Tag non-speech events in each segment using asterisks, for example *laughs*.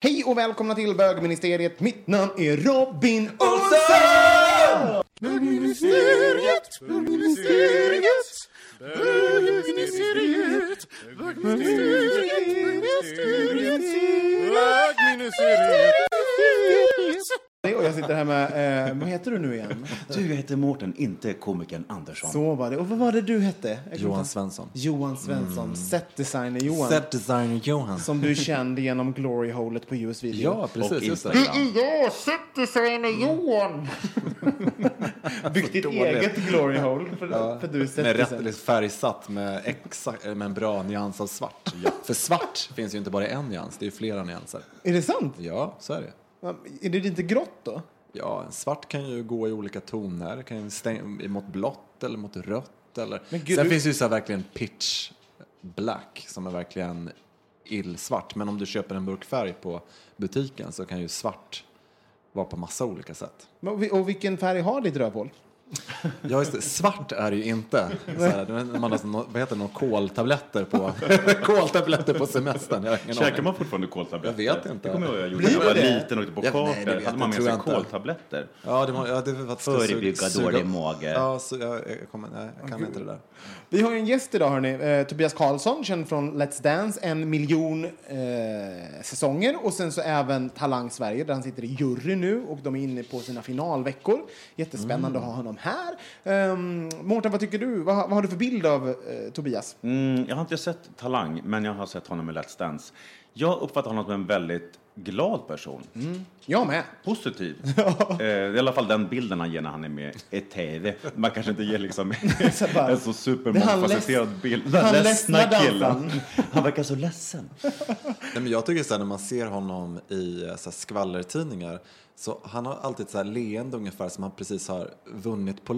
Hej och välkomna till bögministeriet. Mitt namn är Robin Olsson! Bögministeriet, bögministeriet, bögministeriet, bögministeriet. bögministeriet, bögministeriet. Och jag sitter här med, eh, vad heter du nu igen? Du, jag heter Mårten, inte komikern Andersson. Så var det. Och vad var det du hette? Jag Johan Svensson. Johan Svensson, setdesigner Johan. Set designer Johan. Som du kände genom glory-holet på US Video. Ja, precis. Och Just det. Instagram. Ja, setdesigner Johan! *laughs* Byggt ditt eget glory hole för, för du är Med setdesigner. rätt liksom, färgsatt med, exakt, med en bra nyans av svart. För svart finns ju inte bara en nyans, det är ju flera nyanser. Är det sant? Ja, så är det. Är det inte grått då? Ja, svart kan ju gå i olika toner. kan ju stäng, mot blått eller mot rött. Eller. Men gud, Sen du- finns det ju så här verkligen pitch black som är verkligen illsvart. Men om du köper en burk färg på butiken så kan ju svart vara på massa olika sätt. Men- och vilken färg har ditt rövhål? Ja, just det. Svart är det ju inte. Så här, man har sån- vad heter det, några koltabletter på, *laughs* koltabletter på semestern. Jag Käkar aning. man fortfarande koltabletter? Jag vet inte. Det kommer jag ihåg jag gjorde Blir när jag var liten och åkte på Ja, vet hade man med sig koltabletter. Ja, det var, ja, det var att Förebygga suga- dålig suga- mage. Ja, så jag, jag, kommer, nej, jag kan inte det där. Vi har ju en gäst idag, hörni. Eh, Tobias Karlsson, känd från Let's Dance, en miljon eh, säsonger. Och sen så även Talang Sverige, där han sitter i jury nu och de är inne på sina finalveckor. Jättespännande att ha honom här. Um, Mårten, vad tycker du? Vad, vad har du för bild av eh, Tobias? Mm, jag har inte sett Talang, men jag har sett honom i Let's Dance. Jag uppfattar honom som en väldigt glad person. Jag med. Positiv. *laughs* eh, I alla fall den bilden han ger när han är med i TV. Man kanske inte ger liksom *laughs* Så bara- en så supermångfacetterad bild. Den han ledsna killen. *laughs* Han verkar så ledsen. Nej, men jag tycker så här, när man ser honom i eh, så här, skvallertidningar så han har alltid så här leende ungefär som han precis har vunnit på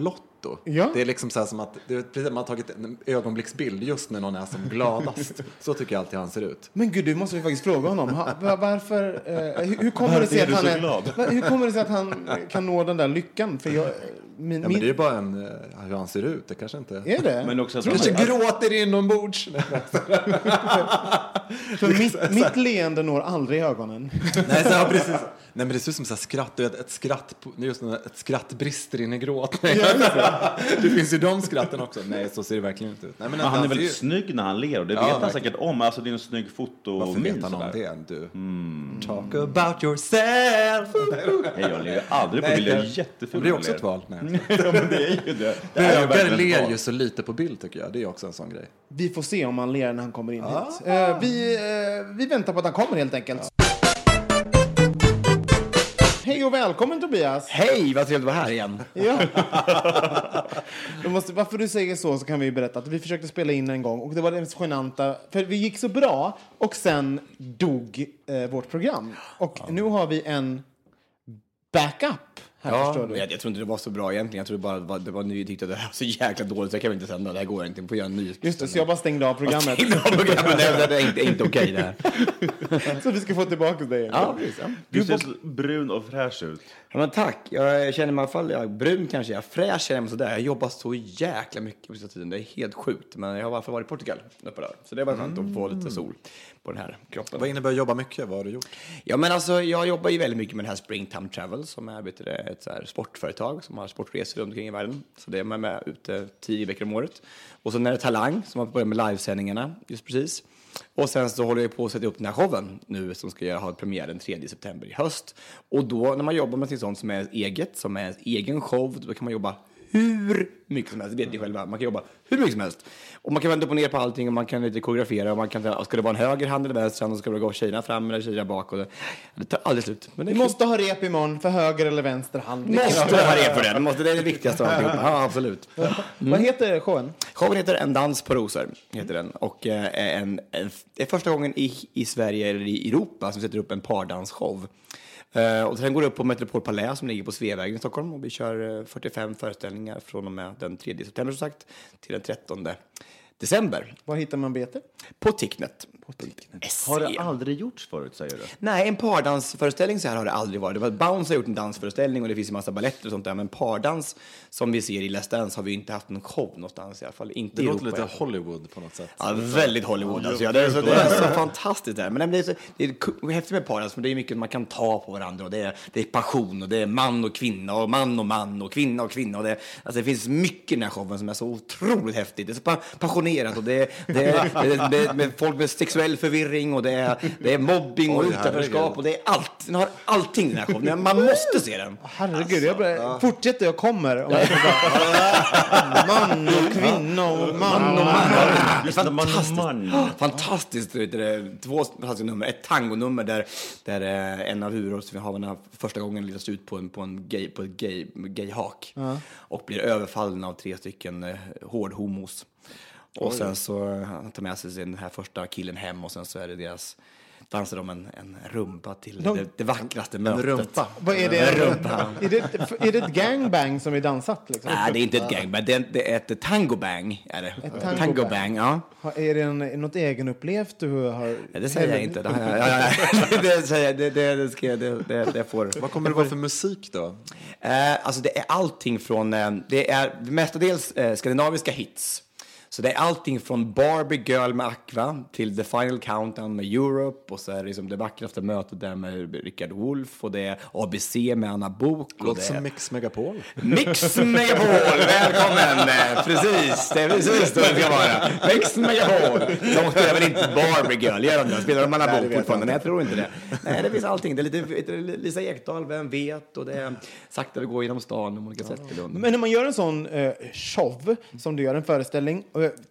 Lotto. Ja. Det är liksom så här som att det är precis, man har tagit en ögonblicksbild just när någon är som gladast. *laughs* så tycker jag alltid han ser ut. Men gud, du måste vi faktiskt fråga honom. Ha, varför, eh, hur, hur kommer det sig att han så är, glad? va- hur kommer det sig att han kan nå den där lyckan? För jag, min, Ja, men det är bara en, eh, hur han ser ut. Det kanske inte... är det? Men också att Kanske gråter inombords. *laughs* För mitt, mitt leende når aldrig ögonen. Nej, så, ja, precis. Nej, men det ser ut som så här skratt, vet, ett skratt, just ett skratt brister in i gråt. Nej, det finns ju de skratten också. Nej, så ser det verkligen inte ut. Nej, men Men han är ser väldigt ju- snygg när han ler och det Ja, vet han verkligen. säkert om. Alltså det är en snygg Varför fotomin vet han om det, du? Talk about yourself! Nej, jag ler aldrig på Nej, bilder. Jag är det- jätteful Det är också ett val. Nej. *laughs* Ja, men det är ju det. Är Bögar ler ju så lite på bild tycker jag. Det är också en sån grej. Vi får se om han ler när han kommer in hit. Eh, vi, eh, vi väntar på att han kommer helt enkelt. Hej och välkommen Tobias! Hej, vad trevligt att vara här igen. Ja. *laughs* Då måste, varför du säger så så kan vi berätta att vi försökte spela in en gång och det var det mest genanta, för vi gick så bra och sen dog eh, vårt program. Och nu har vi en backup här Ja, men du. jag, jag tror inte det var så bra egentligen. Jag tror det bara var, det var ni tyckte att det här var så jäkla dåligt så jag kan inte sända. Det här går inte. Får göra en ny. Just det, så jag bara stängde av programmet. programmet. Det, det är inte, inte okej det här. *laughs* så vi ska få tillbaka dig. Ja, precis. Ja. Du ser så brun och fräsch ut. Ja, men tack. Jag känner mig i alla fall jag, brun kanske. Jag fräsch känner mig sådär. Jag jobbar så jäkla mycket på sista tiden. Det är helt sjukt. Men jag har i alla fall varit i Portugal. Uppe där. Så det var skönt att få lite sol på den här kroppen. Vad innebär jobba mycket? Vad har du gjort? Ja, men alltså, jag jobbar ju väldigt mycket med det här Springtime Travel som är ett så sportföretag som har sportresor runt omkring i världen. Så det är man med ute tio veckor om året. Och sen är det Talang som har börjat med livesändningarna just precis. Och sen så håller jag på att sätta upp den här showen nu som ska ha premiär den 3 september i höst. Och då när man jobbar med något sånt som är eget, som är en egen show, då kan man jobba hur mycket som helst, det vet ni själva. Man kan jobba hur mycket som helst. Och man kan vända upp och ner på allting och man kan lite koreografera och man kan, ska det vara en höger hand eller vänster hand och ska det gå tjejerna fram eller tjejerna bak och det, det tar aldrig slut. Men det Vi måste ha rep imorgon för höger eller vänster hand. Det måste ha det för det. det. Måste, det är det viktigaste av alltihop. Ja, absolut. Vad heter showen? Showen heter En dans på rosor. Heter den. Och eh, är en, en, det är första gången i, i Sverige eller i Europa som sätter upp en pardansshow. Eh, och sen går det upp på Metropol Palais som ligger på Sveavägen i Stockholm. Och vi kör eh, 45 föreställningar från och med den 3 september som sagt till den 13 december. Var hittar man betet? På Ticknet. Har det aldrig gjorts förut, säger du? Nej, en pardansföreställning så här har det aldrig varit. Det var Bounce har gjort en dansföreställning och det finns en massa balletter och sånt där. Men pardans som vi ser i Let's Dance har vi inte haft någon show någonstans i alla fall. Inte Det i låter Europa lite. Hollywood på något sätt. Ja, väldigt Hollywood. Alltså, ja, det, är så, det är så fantastiskt. Där. Men det är, så, det är häftigt med pardas, för det är mycket man kan ta på varandra. Och det, är, det är passion och det är man och kvinna och man och man och kvinna och kvinna. Och det, alltså, det finns mycket i den här showen som är så otroligt häftigt. Det är så pa- passionerat och det är, det är, det är med, med folk med sexuell förvirring och det är, det är mobbing och Oj, utanförskap herregud. och det är allt. Den har allting den här showen. Man måste se den. Herregud, jag börjar, fortsätter jag kommer. Om jag bara, man och kvinna och man och man. Fantastiskt. du, det är Två fantastiska nummer. Ett tangonummer där, där eh, en av huvudrollsinnehavarna första gången liras ut på en, på en gay, på ett gay, gayhak och blir överfallen av tre stycken eh, hårdhomos. Och sen så han tar med sig den här första killen hem och sen så är det deras dansar de en, en rumpa till De- det, det vackraste mötet. rumpa? Vad är det? En rumpa. Är det, är det ett gangbang som är dansat? Liksom? Nej, det är inte ett gangbang. Det är, det är ett tangobang. Är det. tango Tangobang, ja. Är det en, något egenupplevt du har? Nej, Det säger jag inte. Det, har jag- ja, *laughs* det, säger jag, det, det, det, ska, jag- det, det, det får... Vad kommer det vara för musik då? Eh, alltså det är allting från, eh, det är mestadels eh, skandinaviska hits. Så det är allting från Barbie Girl med Aqua till The Final Countdown med Europe och så är det liksom det vackraste mötet där med Richard Wolff och det är ABC med Anna Bok och Låter som Mix Megapol. Mix Megapol, välkommen! Precis, det är precis det ska vara. Mix Megapol. De spelar väl inte Barbie Girl, gör de det? Spelar de Anna Bok fortfarande? Nej, jag tror inte det. Nej, det finns allting. Det är lite Lisa Ekdahl, Vem vet? Och det är sakta vi går genom stan på olika sätt. Men när man gör en sån eh, show, som du gör, en föreställning,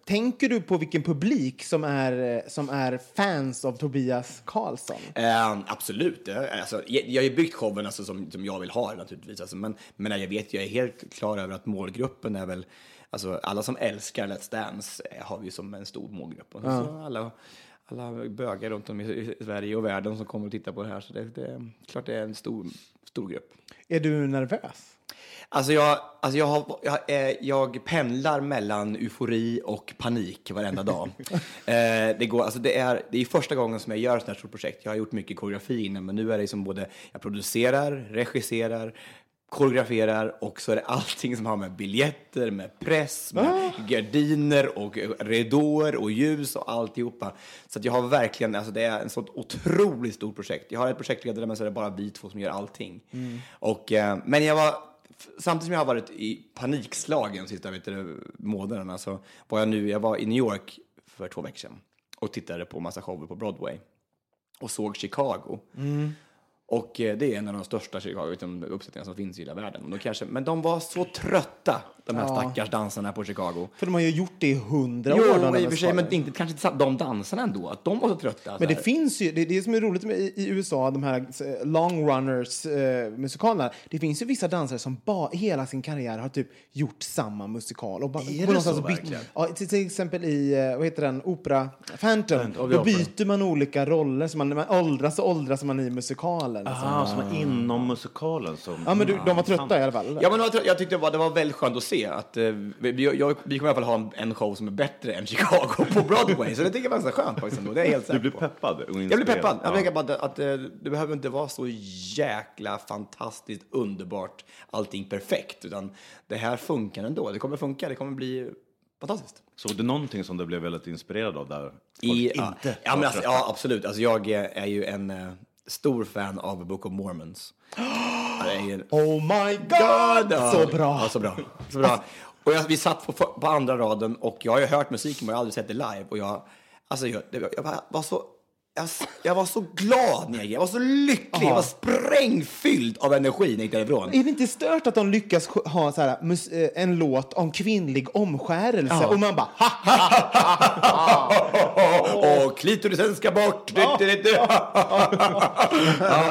tänker du på vilken publik som är, eh, som är fans av Tobias Karlsson? Eh, absolut. Alltså, jag, jag har byggt showen alltså, som, som jag vill ha naturligtvis. Alltså, men, men jag vet, jag är helt klar över att målgruppen är väl, alltså alla som älskar Let's Dance eh, har vi som en stor målgrupp. Och så alla, alla bögar runt om i, Sverige och världen som kommer att titta på det här. Så det, det klart det är en stor, stor grupp. Är du nervös? Alltså jag, alltså jag, har, jag, eh, jag pendlar mellan eufori och panik varenda dag. *laughs* eh, det, går, alltså det, är, det är första gången som jag gör ett sånt här stort projekt. Jag har gjort mycket koreografi innan, men nu är det som både jag producerar, regisserar, koreograferar och så är det allting som har med biljetter, med press, med gardiner och ridåer och ljus och alltihopa. Så att jag har verkligen, alltså det är en sånt otroligt stort projekt. Jag har ett projektledare men så är det bara vi två som gör allting. Och, eh, men jag var, samtidigt som jag har varit i panikslagen de sista vet du, månaderna så var jag nu, jag var i New York för två veckor sedan och tittade på massa shower på Broadway och såg Chicago. Och eh, det är en av de största Chicago, utan uppsättningar som finns i hela världen. Kanske, men de var så trötta, de här stackars dansarna på Chicago. För de har ju gjort det i hundra år. Jo, i och för sig, men inte, kanske inte de dansarna ändå, att de var så trötta. Men så det här. finns ju, det är det som är roligt med i, i USA, de här eh, long runners eh, musikalerna. Det finns ju vissa dansare som ba, hela sin karriär har typ gjort samma musikal. Och bara, Är det så verkligen? Ja, till, till exempel i, eh, vad heter den, opera Phantom. Phantom, Då opera. byter man olika roller, så man, man åldras och åldras man i musikalen. liksom. Ah, som är inom musikalen. Som, Ja, men du, de var trötta i alla fall. Ja, men jag tyckte det var, det var väldigt skönt att se att eh, vi, jag, vi kommer i alla fall ha en, en show som är bättre än Chicago på *laughs* Broadway. Så det tycker jag var ganska skönt faktiskt ändå. Det är jag helt Du blir peppad och Jag blir peppad. Jag Ja. tänker bara att, att eh, det behöver inte vara så jäkla fantastiskt underbart, allting perfekt, utan det här funkar ändå. Det kommer funka, det kommer bli fantastiskt. Såg du någonting som du blev väldigt inspirerad av där? I, inte ja, men alltså, ja, absolut. Alltså, jag är ju en eh, stor fan av Book of Mormons. *gasps* Oh my god! Ja, Så bra! Ja, så bra. Så bra. Och jag, vi satt på, på andra raden och jag har ju hört musiken men jag har aldrig sett det live. Och jag, alltså jag, jag var så... Jag, jag var så glad när jag. Jag var så lycklig. Jag var sprängfylld av energi när jag gick därifrån. Är det inte stört att de lyckas ha så här, eh, en låt om kvinnlig omskärelse Ja. och man bara ha, *laughs* Och klitorisen ska bort. Ja, *laughs*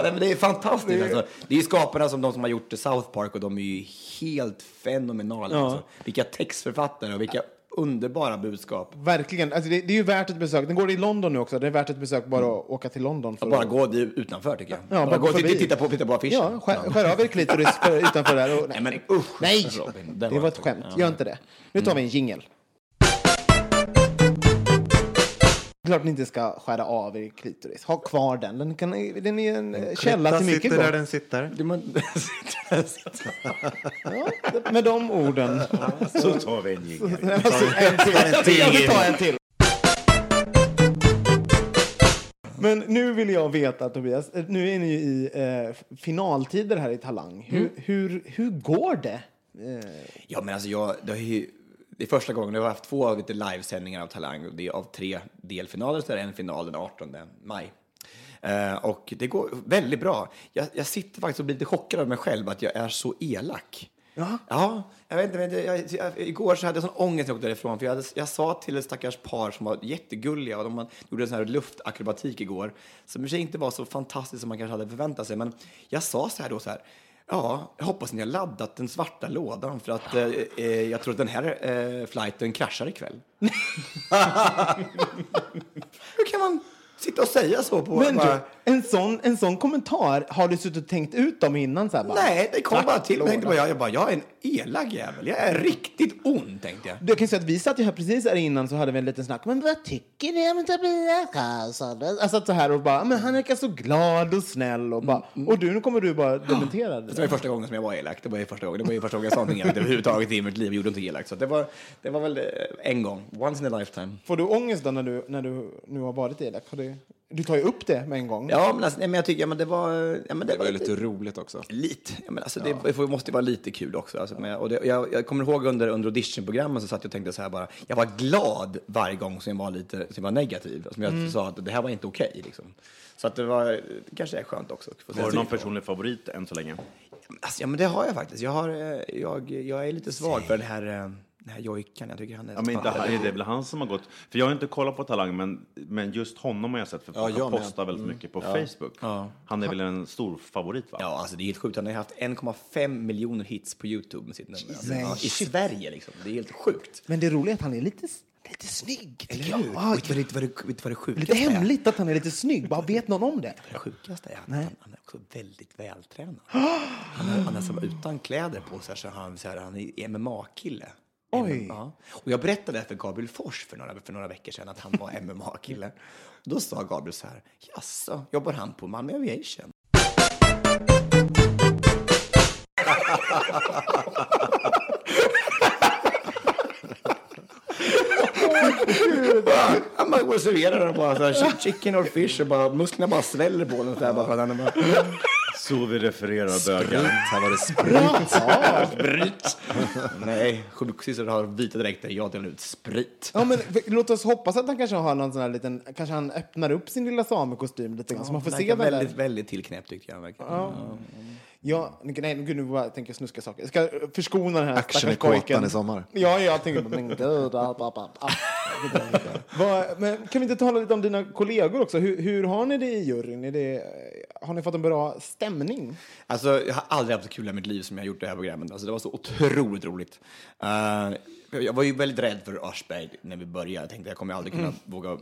men det är fantastiskt. Alltså. Det är skaparna som de som har gjort South Park och de är ju helt fenomenala. Ja. Alltså. Vilka textförfattare och vilka underbara budskap. Verkligen. Alltså det, det är ju värt ett besök. Den går i London nu också. Det är värt ett besök bara att åka till London. För Bara att- gå utanför tycker jag. Ja, bara gå och förbi. titta, på, titta på affischen. Ja, skär, skär av er klitoris för, utanför där. Och, nej, *laughs* Nej, men usch, nej! Robin, det det var var ett skämt. ja. Gör inte det. Nu tar vi en jingel. Klart ni inte ska skära av er klitoris. Ha kvar den. Den, kan, den är en eh, källa till mycket sitter där den sitter. Du, man, *laughs* Ja, med de orden. Så tar vi en jingel. En till. Jag vill ta en till. Men nu vill jag veta, Tobias, eh, nu är ni ju i eh, finaltider här i Talang. Hur, hur, hur går det? Eh, ja, men alltså jag, det, är ju, det är första gången jag har haft två lite livesändningar av Talang. Och det är av tre delfinaler, så är det en final den 18 maj. Eh, och det går väldigt bra. Jag, jag sitter faktiskt och blir lite chockad av mig själv att jag är så elak. Ja. Ja, jag vet inte, men jag, jag, igår så hade jag sån ångest när jag åkte därifrån. För jag, hade, jag sa till ett stackars par som var jättegulliga och de gjorde en sån här luftakrobatik igår. Som i inte var så fantastiskt som man kanske hade förväntat sig. Men jag sa så här då så här. Ja, jag hoppas ni har laddat den svarta lådan för att eh, eh, jag tror att den här eh, flighten kraschar ikväll. *laughs* Hur kan man sitta och säga så på... Men bara, du, en sån, en sån kommentar, har du suttit och tänkt ut dem innan? Så här, bara, Nej, det kom bara till. Jag bara, jag, jag, bara, jag är en elak jävel. Jag är riktigt ond, tänkte jag. Jag kan säga att vi satt ju här precis här innan så hade vi en liten snack. Men vad tycker ni om Tobias Karlsson? Alltså så här och bara, men han verkar så glad och snäll och bara, och du, nu kommer du bara dementera Det det. var ju första gången som jag var elak. Det var ju första gången, det var ju första gången jag sa någonting elakt överhuvudtaget i mitt liv. Jag gjorde inte elakt. Så det var, det var väl eh, en gång. Once in a lifetime. Får du ångest då när du, när du nu har varit elak? Har du, du tar ju upp det med en gång. Ja, men, alltså, nej, men jag tycker, ja, men det var... Ja, men det, Det var ju lite roligt också. Lite. Ja, men alltså, det, det måste ju vara lite kul också. Alltså, men, och det, jag, jag kommer ihåg under, under auditionprogrammen så satt jag och tänkte så här bara. Jag var glad varje gång som jag var lite som jag var negativ. Som jag sa att det här var inte okej. liksom. Så att det var, det kanske är skönt också. att få se Har du någon personlig favorit än så länge? Alltså, ja, men det har jag faktiskt. Jag, har, eh, jag, jag är lite svag för den här, eh, den här jojkan. Jag tycker han är... Ja, men inte, är det väl han som har gått... För jag har inte kollat på Talang, men, men just honom har jag sett. För Ja, med. postat väldigt mycket på Facebook. Han är väl en stor favorit, va? Ja, alltså det är helt sjukt. Han har haft 1,5 miljoner hits på Youtube med sitt nummer. Alltså, ja, I. Sverige liksom. Det är helt sjukt. Men det roliga är att han är lite, lite snygg. Eller hur? Ja, Vet du vad det, vad det, vet du vad det sjukaste lite är? hemligt att han är lite snygg. Bara vet någon om det? Det sjukaste är att han, han är också väldigt vältränad. Han är, han är som utan kläder på sig, så är han, så här, han är MMA-kille. Oj. Ja. Och jag berättade för Gabriel Fors för några, för några veckor sedan att han var *laughs* MMA-kille. Då sa Gabriel så här, jaså, jobbar han på Malmö Aviation? Han bara går och serverar och bara så här, "Chi- chicken or fish och bara musklerna bara sväller på honom. Så här, bara, för att han är bara, Så vi refererar bögar. Här var det sprit. *laughs* sprit. Nej, sjuksystrar har vita dräkter, jag delar ut sprit. Ja, men låt oss hoppas att han kanske har någon sån här liten, kanske han öppnar upp sin lilla samekostym lite grann så man får se den väldigt, väldigt tillknäppt tyckte jag. Ja. Ja, nej, gud, nu bara tänker jag snuska saker. Jag ska förskona den här Action i stackars pojken. kåtan i sommar. Ja, jag tänker på men gud. Vad- Men kan vi inte tala lite om dina kollegor också? Hur, hur har ni det i juryn? Är det, har ni fått en bra stämning? Alltså, jag har aldrig haft så kul i mitt liv som jag har gjort det här programmet. Alltså, det var så otroligt roligt. Eh, jag var ju väldigt rädd för Aschberg när vi började. Jag tänkte jag kommer aldrig kunna våga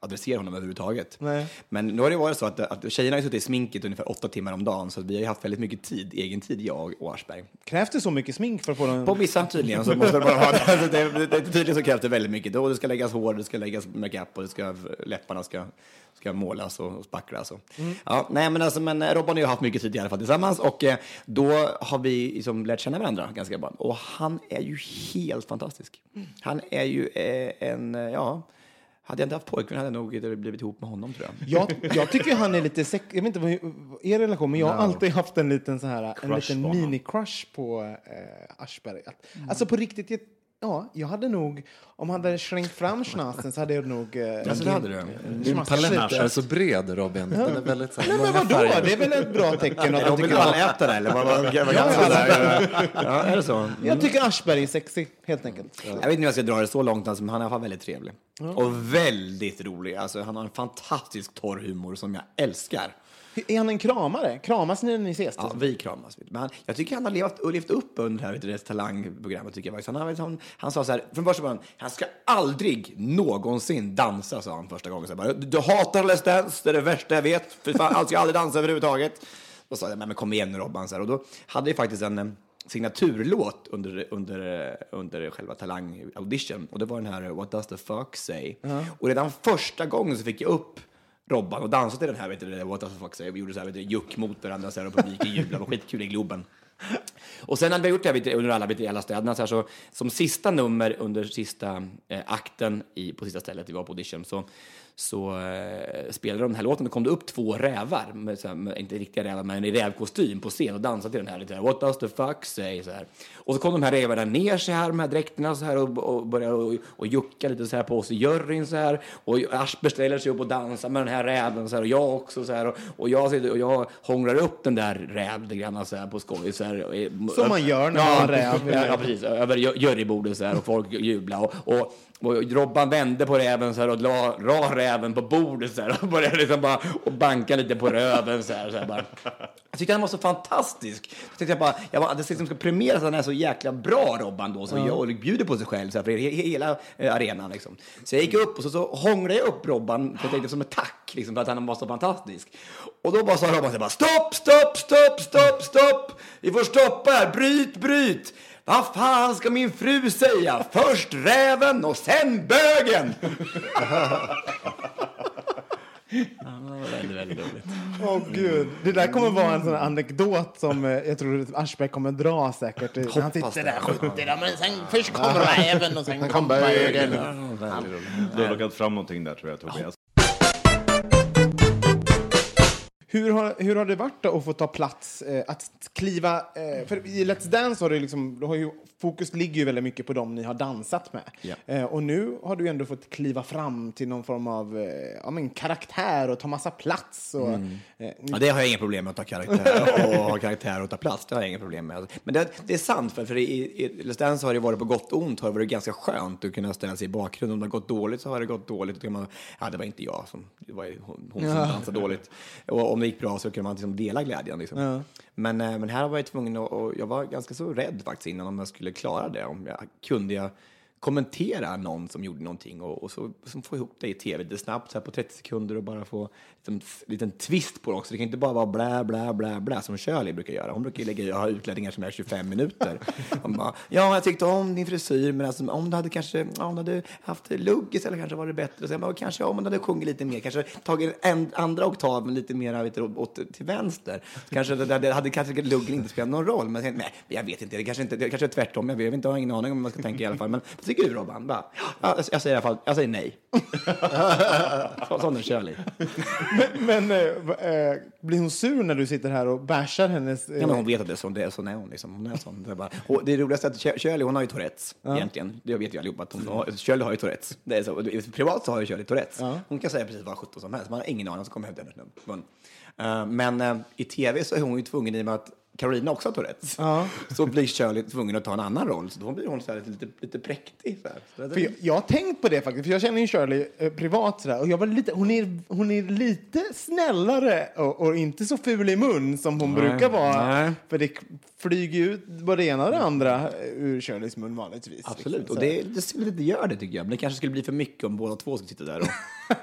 adressera honom överhuvudtaget. Nej. Men nu har det varit så att, att tjejerna har suttit i sminket ungefär åtta timmar om dagen, så att vi har haft väldigt mycket tid, egen tid, jag och Aschberg. Krävs det så mycket smink för att få den? På vissa tydligen så måste det bara ha det. *laughs* Alltså, det, det, det tydligen så krävs det väldigt mycket. Då det ska läggas hår, det ska läggas makeup och det ska, läpparna ska, ska målas och, och spacklas. Och. Ja, nej, men, alltså, men Robban och jag har haft mycket tid i alla fall tillsammans och eh, då har vi liksom lärt känna varandra ganska bra. Och han är ju helt fantastisk. Han är ju eh, en, eh, ja, hade jag inte haft pojkvän hade jag nog blivit ihop med honom tror jag. Jag, jag tycker han är lite sex... Jag vet inte vad er relation, men jag har alltid haft en liten så här, en Crush liten på honom. mini-crush på eh, Aschberg. Att, Alltså på riktigt, ja, jag hade nog, om han hade slängt fram schnasten så hade jag nog... Eh, Alltså, det hade du? Din lite. är så bred, Robin. Den är väldigt så här, Nej, men vadå? färger. Det är väl ett bra tecken? Att han tycker, allätare eller vad? Ja, är det så? jag tycker Aschberg är sexy, helt enkelt. Jag vet inte om jag ska dra det så långt, alltså, men han är i alla fall väldigt trevlig. Och väldigt rolig. Alltså, han har en fantastisk torr humor som jag älskar. Är han en kramare? Kramas ni när ni ses? Ja, vi kramas. Men han, jag tycker han har levt, levt upp under det här vet talangprogrammet. Tycker jag. Han, har, han, han sa så här, från första början, han ska aldrig någonsin dansa, sa han första gången. Så bara, du, du hatar Let's Dance, det är det värsta jag vet. För fan, han ska aldrig dansa överhuvudtaget. Då sa jag, men kom igen nu Robban. Så här, och då hade vi faktiskt en eh, signaturlåt under, under, eh, under själva Talang-audition. Och det var den här What does the fuck say? Och redan första gången så fick jag upp Robban och dansade till den här, vet du, What var the fuck say? Vi gjorde så här, vet du, juck mot varandra så här, och publiken jublade. Det var skitkul i Globen. Och sen hade vi gjort det här under alla, alla städerna. Så, här, så som sista nummer under sista eh, akten i, på sista stället vi var på audition så, så eh, spelade de den här låten. Då kom det upp två rävar, med, så här, med, inte riktiga rävar, men i rävkostym på scen och dansade till den här. Lite, här, What does the fuck say? Så här. Och så kom de här rävarna ner sig här, de här dräkterna så här, och, och började och, och jucka lite så här på oss i juryn. Så här. Och Aschberg ställer sig upp och dansar med den här räven så här, och jag också. Så här, och, och, jag, sitter- och jag hånglar upp den där räven lite grann så här, på skoj. Så här, och- Som man gör när man har räv. Ja, ja, precis. Över ju- jurybordet så här och folk jublade. Och, och, och Robban vände på räven så här och la, la räven på bordet så här och började liksom bara och banka lite på röven så här. Så här bara. Jag tyckte han var så fantastisk. Jag tänkte jag bara, jag var, det liksom ska premieras att han är så jäkla bra Robban då, så jag bjuder på sig själv så här, för he, hela eh, arenan liksom. Så jag gick upp och så, så hånglade jag upp Robban, för jag tänkte som ett tack liksom, för att han var så fantastisk. Och då bara sa Robban så här, bara, stopp, stopp, stopp, stopp, stopp! Vi får stoppa här, bryt, bryt! Vad fan ska min fru säga? Först räven och sen bögen! väldigt, väldigt roligt. Åh gud, det där kommer vara en sån anekdot som eh, jag tror Aschberg kommer dra säkert. Han Hoppas sitter det. där och skjuter, ja, men sen först kommer räven och sen kommer bögen. Du har lockat fram någonting där tror jag, Tobias. Hur har, hur har det varit att få ta plats, eh, att kliva... Eh, för i Let's Dance har det liksom, då har ju, fokus ligger ju väldigt mycket på dem ni har dansat med. Ja. Eh, och nu har du ändå fått kliva fram till någon form av eh, ja, men karaktär och ta massa plats. Och, Mm. eh, Ja, det har jag inga problem med att ta karaktär *laughs* och ha karaktär och ta plats. Det har jag inga problem med. Men det, det är sant, för, för i, i Let's Dance har det varit på gott och ont har det varit ganska skönt att kunna ställa sig i bakgrunden. Om det har gått dåligt så har det gått dåligt. Då man, ja, det var inte jag som, det var hon, hon som dansade dåligt. Och om det gick bra så kunde man liksom dela glädjen. Liksom. Men, eh, men här var jag tvungen att, och jag var ganska så rädd faktiskt innan om jag skulle klara det. Om jag, kunde jag kommentera någon som gjorde någonting och, och så, så få ihop det i tv lite snabbt så här på 30 sekunder och bara få liksom, en liten twist på det också. Det kan inte bara vara blä, blä, blä, blä som Shirley brukar göra. Hon brukar lägga, ha utläggningar som är 25 minuter. *laughs* Hon bara, ja, jag tyckte om din frisyr, men alltså, om du hade kanske, om du hade haft lugg istället kanske var det bättre. Så bara, kanske om du hade sjungit lite mer, kanske tagit en andra oktaven lite mer vet åt, till vänster. Kanske det, det hade kanske luggen inte spelat någon roll. Men nej, jag vet inte, det kanske inte, det kanske är tvärtom. Jag vet jag vet inte, jag har ingen aning om vad man ska tänka i alla fall. Men tycker du Robban? Bara, ja, jag, säger i alla fall, jag säger nej. *laughs* Så- Sån är Shirley. men eh, va- eh, blir hon sur när du sitter här och bashar hennes... Eh, Ja, men hon vet att det är sån, det är, sån är hon. Liksom. hon är sån. Det, är bara, och det roligaste är att Shir- Shirley, hon har ju Tourettes egentligen. Det vet ju allihopa att hon har. Shirley har ju Tourettes. Det är så. Privat så har ju Shirley Tourettes. Hon kan säga precis vad sjutton som helst. Man har ingen aning vad som kommer ut ur hennes mun. Eh, men eh, i tv så är hon ju tvungen i och med att Carolina också har Tourettes. Så blir Shirley tvungen att ta en annan roll. Så då blir hon så här lite, lite präktig. Så här. Så För jag, jag har tänkt på det faktiskt, för jag känner ju Shirley eh, privat sådär, och jag var lite, hon, är, hon är lite snällare och, och inte så ful i mun som hon brukar vara. nej. För det flyger ut både det ena och det andra eh, ur Shirleys mun vanligtvis. Absolut, liksom. och det, det, det gör det tycker jag. Men det kanske skulle bli för mycket om båda två skulle sitta där och... *laughs*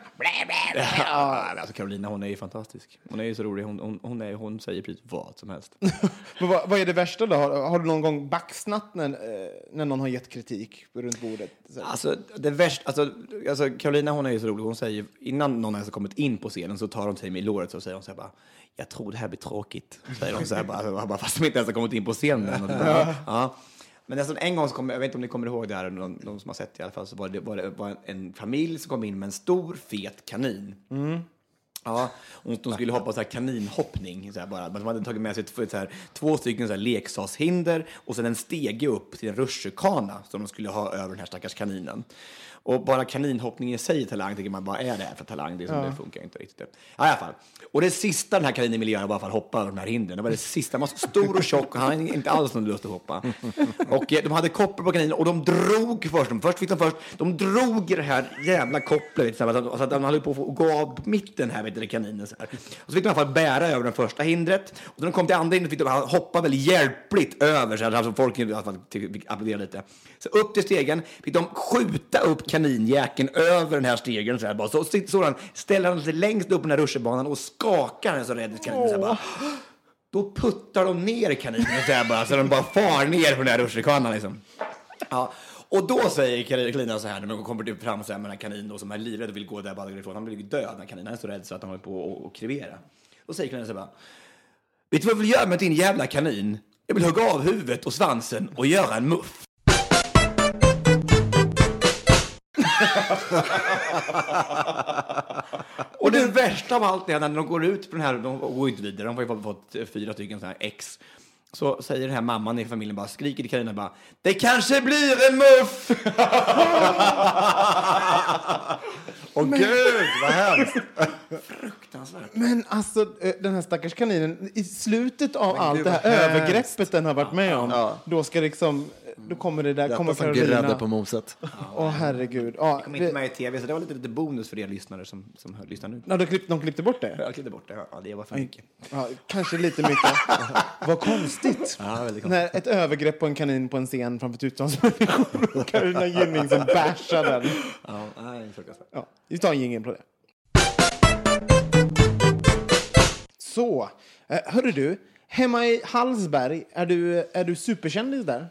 ja, men alltså Carolina, hon är ju fantastisk. Hon är ju så rolig. Hon, hon, hon, är, hon säger precis vad som helst. *laughs* Men vad, vad är det värsta då? Har, har du någon gång baxnat när, eh, när någon har gett kritik runt bordet? Så. Alltså, det värsta, alltså, alltså, Carolina hon är ju så rolig. Hon säger, innan någon ens har kommit in på scenen så tar hon sig med i låret och säger hon så här bara, jag tror det här blir tråkigt. Säger hon så här bara, bara fast de inte ens har kommit in på scenen. Bara, ja. Men alltså, en gång så kom, jag vet inte om ni kommer ihåg det här, någon, någon som har sett det i alla fall, så var det, var det var en familj som kom in med en stor fet kanin. Ja, och de skulle hoppa så här kaninhoppning. Så här bara. De hade tagit med sig två, så här, två stycken så här leksakshinder och sen en stege upp till en rutschkana som de skulle ha över den här stackars kaninen. Och bara kaninhoppning i sig är talang, tycker man bara är det här för talang? Det, är som det funkar inte riktigt. Ja, i alla fall. Och det sista den här kaninen ville göra var i alla fall hoppa över de här hindren. Det var det sista. Han var så stor och tjock och han hade inte alls någon lust att hoppa. Och eh, de hade koppel på kaninen och de drog först. De först fick de först, de drog i det här jävla kopplet. Så att, de höll på att gå av på mitten här, vet du, kaninen. Så här. Och så fick de i alla fall bära över det första hindret. Och när de kom till andra hindret fick de hoppa väldigt hjälpligt över. Så att alltså, folk i alla fall fick applådera lite. Så upp till stegen fick de skjuta upp kaninjäkeln över den här stegen. Så, här, bara. så, så, han, ställer han sig längst upp på den här rutschbanan och skakar den så rädd kaninen. Så här, bara, då puttar de ner kaninen så, här, bara, så den bara far ner på den här rutschkanan. Liksom. Ja. Och då säger Carolina så här när de kommer typ fram så här med den här kaninen då, som är livrädd och vill gå där bara ifrån. Han blir död när kaninen är så rädd så att han håller på att krevera. Då säger Carolina så här bara. Vet du vad jag vill göra med din jävla kanin? Jag vill hugga av huvudet och svansen och göra en muff. *laughs* och det värsta av allt är när de går ut på den här, de går inte vidare, de har ju fått fyra stycken sådana här ex. Så säger den här mamman i familjen bara, skriker till Carina bara, det kanske blir en muff! *laughs* Åh gud, vad hemskt! *laughs* Fruktansvärt. Men alltså, eh, den här stackars kaninen, i slutet av Men allt gud, det här övergreppet den har varit med om, då ska liksom, då kommer det där, kommer Detta som grädde på moset. Åh herregud. Ja, kom inte det, med i tv, så det var lite, lite bonus för er lyssnare som, som hör, lyssnar nu. ja, de, klipp, de klippte bort det? Jag klippte bort det, ja, det var för mycket. Ja, kanske lite mycket. *laughs* Vad konstigt. Ja, väldigt konstigt. När ett övergrepp på en kanin på en scen framför tusentals *laughs* människor och Carolina Gynning som bashar den. Ja, nej, fruktansvärt. Ja, vi tar en jingel på det. Så, eh, hörru du. Hemma i Hallsberg, är du, är du superkändis där?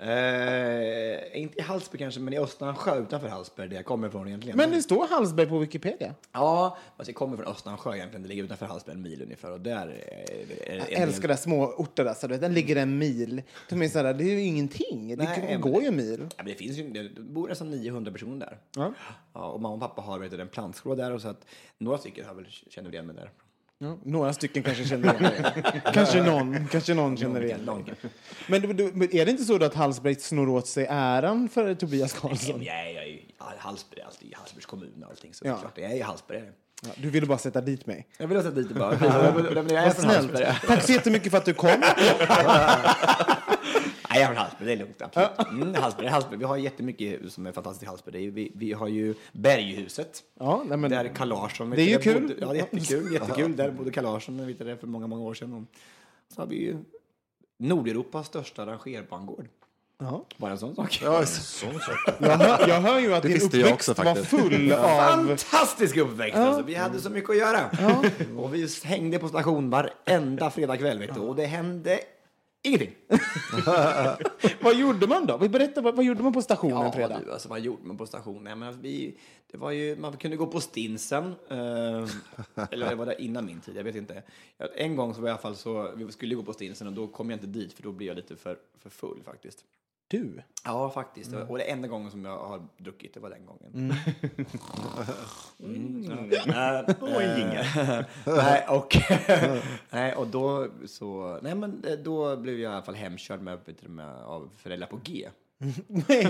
Eh, inte i Hallsberg kanske, men i Östernsjö utanför Hallsberg, där jag kommer ifrån egentligen. Men det står Hallsberg på Wikipedia. Ja, fast jag kommer från Östernsjö egentligen. Det ligger utanför Hallsberg en mil ungefär. Och där är, är, är Jag älskar det små orter där, så du vet, den ligger en mil. De är så där, det är ju ingenting. Det Nej, men går ju en mil. Ja, men det finns ju, det bor nästan 900 personer där. Ja. Ja, och mamma och pappa har vet du, en plantskola där och så att några stycken har väl känner igen mig där. Ja, några stycken kanske känner igen det. *laughs* kanske någon, kanske någon känner igen det. Men, du- du- men är det inte så då att Hallsberg snor åt sig äran för Tobias Karlsson? Är, jag är, ja, Hallsberg alltid i Hallsbergs kommun och allting. Så Ja. det är klart, jag är i Hallsberg. Ja, du ville bara sätta dit mig. Jag vill ha sett dit det bara. *laughs* Jag är. Tack så jättemycket för att du kom. *laughs* Nej, jag är från Hallsberg, det är lugnt. Absolut. Mm, Hallsberg, Hallsberg. Vi har jättemycket som är fantastiskt i Hallsberg. Det är, vi, vi har ju Berghuset. Ja, nej, men, Där Carl Larsson... Det är ju kul. Bodde, ja, det är jättekul. *laughs* jättekul. Där bodde Carl Larsson vet du, det, för många, många år sedan. Och så har vi ju Nordeuropas största rangerbangård. ja. Bara en sån sak. Ja, sån sak. *laughs* jag, hör, jag hör ju att Det din uppväxt också var full *laughs* av... Fantastisk uppväxt! Alltså. Vi hade så mycket att göra. Och vi hängde på station varenda fredagkväll. Vet du. Och det hände ingenting. *laughs* Vad gjorde man då? Berätta, vad, vad gjorde man på stationen Ja, fredag? du, alltså, vad gjorde man på stationen? Men vi, det var ju, man kunde gå på Stinsen. Eh, eller var det innan min tid? Jag vet inte. En gång så var jag i alla fall så, vi skulle gå på Stinsen och då kom jag inte dit för då blev jag lite för, för full faktiskt. Du? Ja, faktiskt. Och det enda gången som jag har druckit, det var den gången. Mm. Och en jingel. nej, och, *laughs* nej, och då så... Nej, men eh, då blev jag i alla fall hemkörd med, med, av föräldrar på G. *laughs* Nej.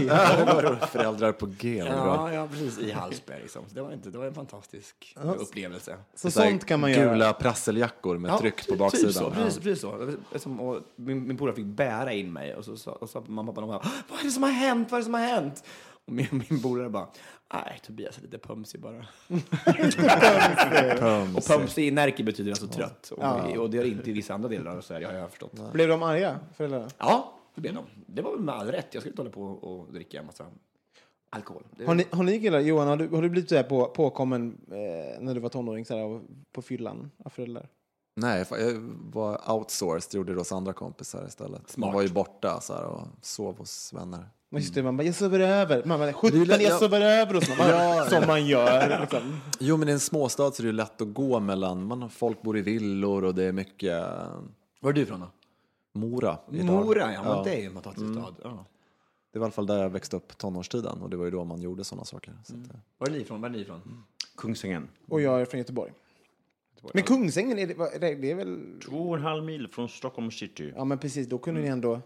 Föräldrar på G, bra. Ja, ja, precis. I Hallsberg. Liksom. Det, var inte, det var en fantastisk upplevelse. Så Så sånt kan man göra. Gula prasseljackor med tryck på Typ baksidan. så, precis, precis så. Som, och min, min polare fick bära in mig och så sa mamma och pappa, vad är det som har hänt? Vad är det som har hänt? Och min, min polare bara, nej, Tobias är lite pumsig bara. *laughs* Och pumsig i Närke betyder alltså trött. Och, och det det inte i vissa andra delar av Sverige har jag förstått. Blev de arga, föräldrarna? Ja, det blev de. Det var väl med all rätt. Jag skulle inte hålla på och dricka en massa alkohol. Det, Har ni, har ni killar, Johan, har du, har du blivit så här på, påkommen eh, när du var tonåring så här, på fyllan av föräldrar? Nej, jag var outsourced, gjorde det hos andra kompisar istället. Man var ju borta så här, och sov hos vänner. Men just det, man bara, jag sover över. Man bara, 17, Det är ju lätt- jag ja. sover över hos någon. Ja. Som man gör. Liksom. Jo, men i en småstad så är det lätt att gå mellan, man, folk bor i villor och det är mycket Var är du ifrån då? Mora. idag. Mora, ja, men Ja. det är ju en fantastisk stad. Ja. Det var i alla fall där jag växte upp tonårstiden och det var ju då man gjorde sådana saker. Så att, eh, Var är ni ifrån? Var är ni ifrån? Kungsängen. Och jag är från Göteborg. Men Kungsängen, är det, det är väl... Två och en halv mil från Stockholm city. Ja, men precis. Då kunde ni ändå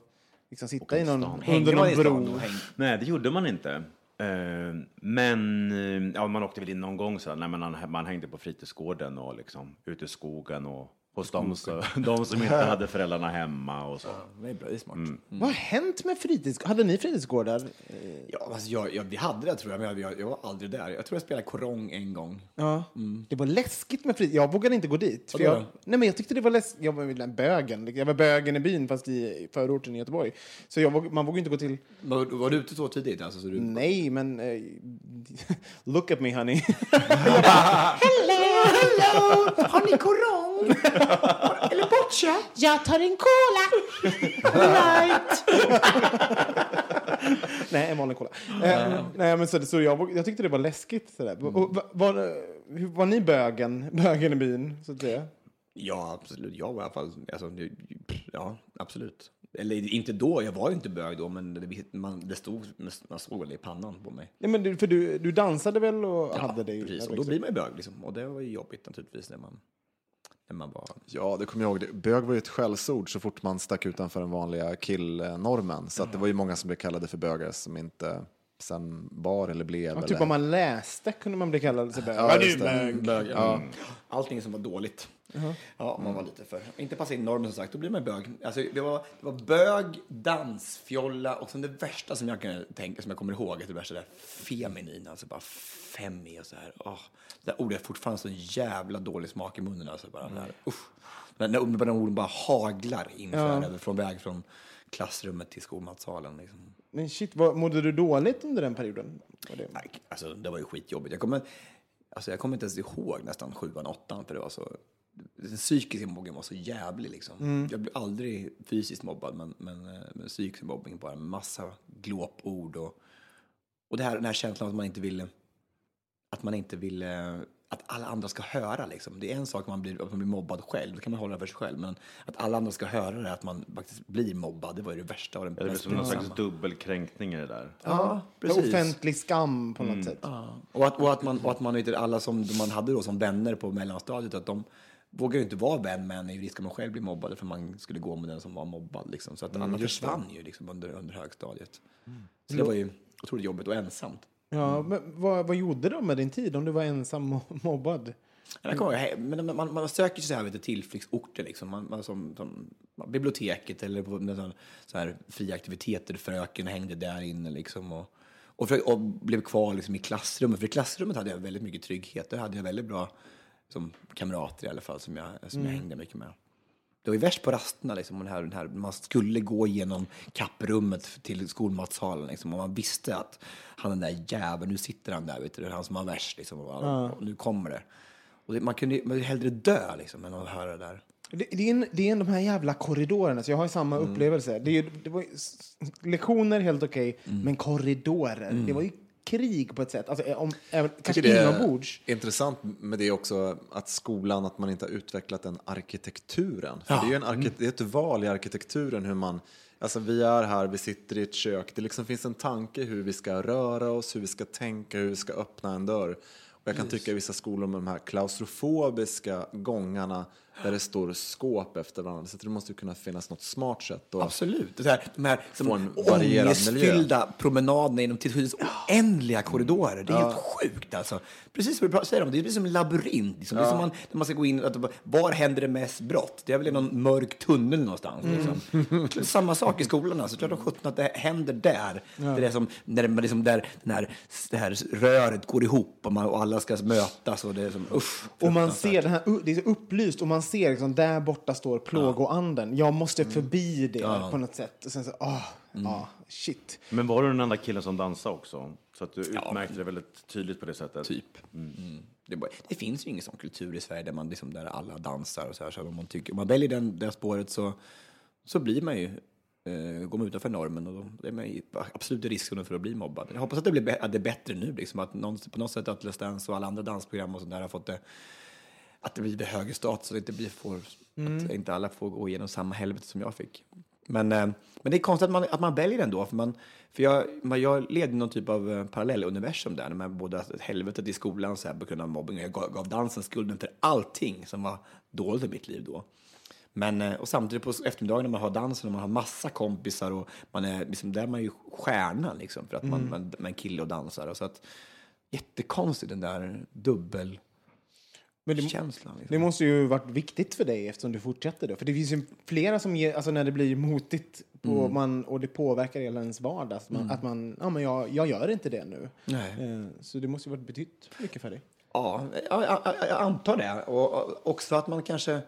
liksom sitta i någon, stan. under någon bro. Nej, det gjorde man inte. Eh, Men eh, ja, man åkte väl in någon gång så men man, man hängde på fritidsgården och liksom ute i skogen och hos de, så, *laughs* de som inte hade föräldrarna hemma och så. Det är bra, det är smart. Vad har hänt med fritids... Hade ni fritidsgårdar? Ja, alltså jag, jag, vi hade det tror jag, men jag, jag, jag var aldrig där. Jag tror jag spelade korong en gång. Ja. Det var läskigt med fritids... Jag vågade inte gå dit. För Vadå jag, nej, men jag tyckte det var läskigt. Jag var den bögen. Jag var bögen i byn, fast i förorten i Göteborg. Så jag våg, man vågade inte gå till... Var, var du ute så tidigt? Alltså, så du, Nej, men... Eh, *laughs* look at me, honey. *laughs* Har ni korong? Eller boccia? Jag tar en cola! right! nej, en vanlig cola. Eh, nej, men så, så jag, jag tyckte det var läskigt. Sådär. Och, va- var, hur- var ni bögen, *laughs* bögen i byn? Så att säga? Ja, absolut. Jag var i alla fall... Alltså, ja, absolut. Eller inte då, jag var ju inte bög då, men det, man, det stod, man såg väl det i pannan på mig. Nej, men du, för du, du dansade väl och Ja, hade det? precis. Och då blir man ju bög liksom. Och det var ju jobbigt naturligtvis när man, när man var... Ja, det kommer jag ihåg. Bög var ju ett skällsord så fort man stack utanför den vanliga killnormen. Så det var ju många som blev kallade för bögar som inte sen bar eller blev. Ja, eller... typ om man läste kunde man bli kallad för bög. Ja, Ja, du bög. Bög, ja. Allting som var dåligt. Ja, man var lite för... Inte passa in normen som sagt, då blir man bög. Alltså, det, var, det var bög, dansfjolla och sen det värsta som jag kan tänka, som jag kommer ihåg, är det värsta där feminin, alltså bara femi och så här. Åh, det där ordet är fortfarande så jävla dålig smak i munnen alltså. Bara, mm. där, usch. När, när när de orden bara haglar in så över- från väg från klassrummet till skolmatsalen. Liksom. Men shit, vad, mådde du dåligt under den perioden? Var det? Nej, alltså, det var ju skitjobbigt. Jag kommer, alltså, jag kommer inte ens ihåg nästan sjuan, åttan, för det var så... Den psykiska mobbningen var så jävlig. Liksom. Jag blev aldrig fysiskt mobbad, men, men, eh, men psykisk mobbning bara. Massa glåpord och, och det här, den här känslan att man inte ville... Att man inte ville... Att alla andra ska höra. Liksom. Det är en sak att man blir, att man blir mobbad själv, det kan man hålla för sig själv. Men att alla andra ska höra det, att man faktiskt blir mobbad, det var ju det värsta och det Det blir som någon slags dubbelkränkning i det där. Ja, Offentlig skam på något Mm. sätt. Och att, och att man, och att man vet, alla som man hade då som vänner på mellanstadiet, att de vågar ju inte vara vän med en i risk att man själv blir mobbad för man skulle gå med den som var mobbad. Liksom. Så att alla försvann ju liksom under, under högstadiet. Så det var ju otroligt jobbigt och ensamt. Ja, men vad, vad gjorde de med din tid om du var ensam och *laughs* mobbad? Jag kommer, ihåg, men man, man, man söker sig så här, du, tillflyktsorter, liksom. man, man, som, som biblioteket eller på så här, fria aktiviteter. Fröken hängde där inne liksom, och, och, för, och blev kvar liksom, i klassrummet. För i klassrummet hade jag väldigt mycket trygghet. Där hade jag väldigt bra som kamrater i alla fall som jag, som jag hängde mycket med. Det var ju värst på rasterna, liksom, den här, den här, man skulle gå igenom kapprummet till skolmatsalen liksom, och man visste att han den där jäveln, nu sitter han där, vet du, det är han som har värst, liksom, och, och nu kommer det. Och det, man kunde man hellre dö liksom, än att höra det där. Det, det, är en, det är en de här jävla korridorerna, så jag har samma Mm. upplevelse. Det, är, det var lektioner helt okej, Mm. men korridorer, det var ju krig på ett sätt. Alltså, om, även, kanske tycker det är inombords. intressant med det också, att skolan, att man inte har utvecklat den arkitekturen. För det är en arki- det är ett val i arkitekturen hur man, alltså vi är här, vi sitter i ett kök, det liksom finns en tanke hur vi ska röra oss, hur vi ska tänka, hur vi ska öppna en dörr. Och jag kan tycka i vissa skolor med de här klaustrofobiska gångarna där det står skåp efter varandra, så att det måste ju kunna finnas något smart sätt. Och, Absolut. Det här, de här som ångestfyllda promenaderna genom till skydds oändliga korridorer. Det är helt sjukt alltså. Precis som du säger, om, det är som en labyrint. Liksom. Det är som man, när man ska gå in, att, var händer det mest brott? Det är väl i någon mörk tunnel någonstans. Liksom. *laughs* Samma sak i skolan. Alltså. Klart som sjutton att det händer där. Det är som, när det, liksom, där den här, det här röret går ihop och, man, och alla ska mötas. Och det är som, usch, Och man ser den här, det är så upplyst och man ser liksom, där borta står plågoanden. Jag måste Mm. förbi det på något sätt. Och sen så, ah, ah, shit. Men var du den enda killen som dansade också? Så att du utmärkte det väldigt tydligt på det sättet? Typ. Mm. Det, är bara, det finns ju ingen sån kultur i Sverige där, man liksom, där alla dansar och så här. Så om man, tycker, om man väljer den, det spåret så, så blir man ju, eh, går man utanför normen och då är man ju absolut i risken för att bli mobbad. Jag hoppas att det blir att det är bättre nu, liksom, att någon, på något sätt att Let's Dance och alla andra dansprogram och sånt där har fått det att det blir högre status och inte blir får, att inte alla får gå igenom samma helvete som jag fick. Men, eh, men det är konstigt att man, att man väljer ändå, för, man, för jag, man, jag levde i någon typ av eh, parallelluniversum där, med både helvetet i skolan så här, på grund av mobbing, och jag gav, gav dansen skulden för allting som var dåligt i mitt liv då. Men, eh, och samtidigt på eftermiddagen när man har dansen och man har massa kompisar och man är, liksom, där är man ju stjärnan liksom, för att man, man, man är kille och dansar. Och så att, jättekonstigt den där dubbelkänslan. Men det, Liksom. det måste ju varit viktigt för dig eftersom du fortsätter då. För det finns ju flera som ger, alltså när det blir motigt på man, och det påverkar hela ens vardag. Att man, att man ja men jag, jag gör inte det nu. Nej. Eh, så det måste ju varit betytt mycket för dig. Ja, jag, jag, jag antar det. Och, och också att man kanske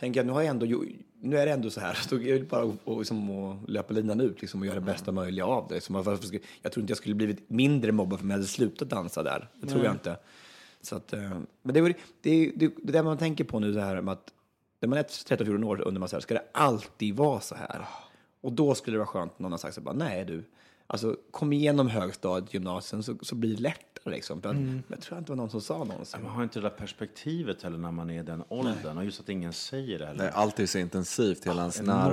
tänker att nu, har jag ändå, gjort- nu är det ändå så här. Så är det bara att och, liksom, att löpa linan ut liksom, och göra det bästa möjliga av det. Skulle- jag tror inte jag skulle blivit mindre mobbad om jag hade slutat dansa där. Det tror jag inte. Så att, eh, men det, är- det, är- det, det där man tänker på nu, det här med att när man är 13-14 år undrar man så här, ska det alltid vara så här? Och då skulle det vara skönt om någon har sagt så bara, nej du, alltså kom igenom högstadiet, gymnasiet, så, så blir det lättare liksom. För men Jag tror inte det var någon som sa någonsin. Man har inte det där perspektivet heller när man är i den åldern. Och just att ingen säger det heller. Det är alltid så intensivt, hela ens nerv.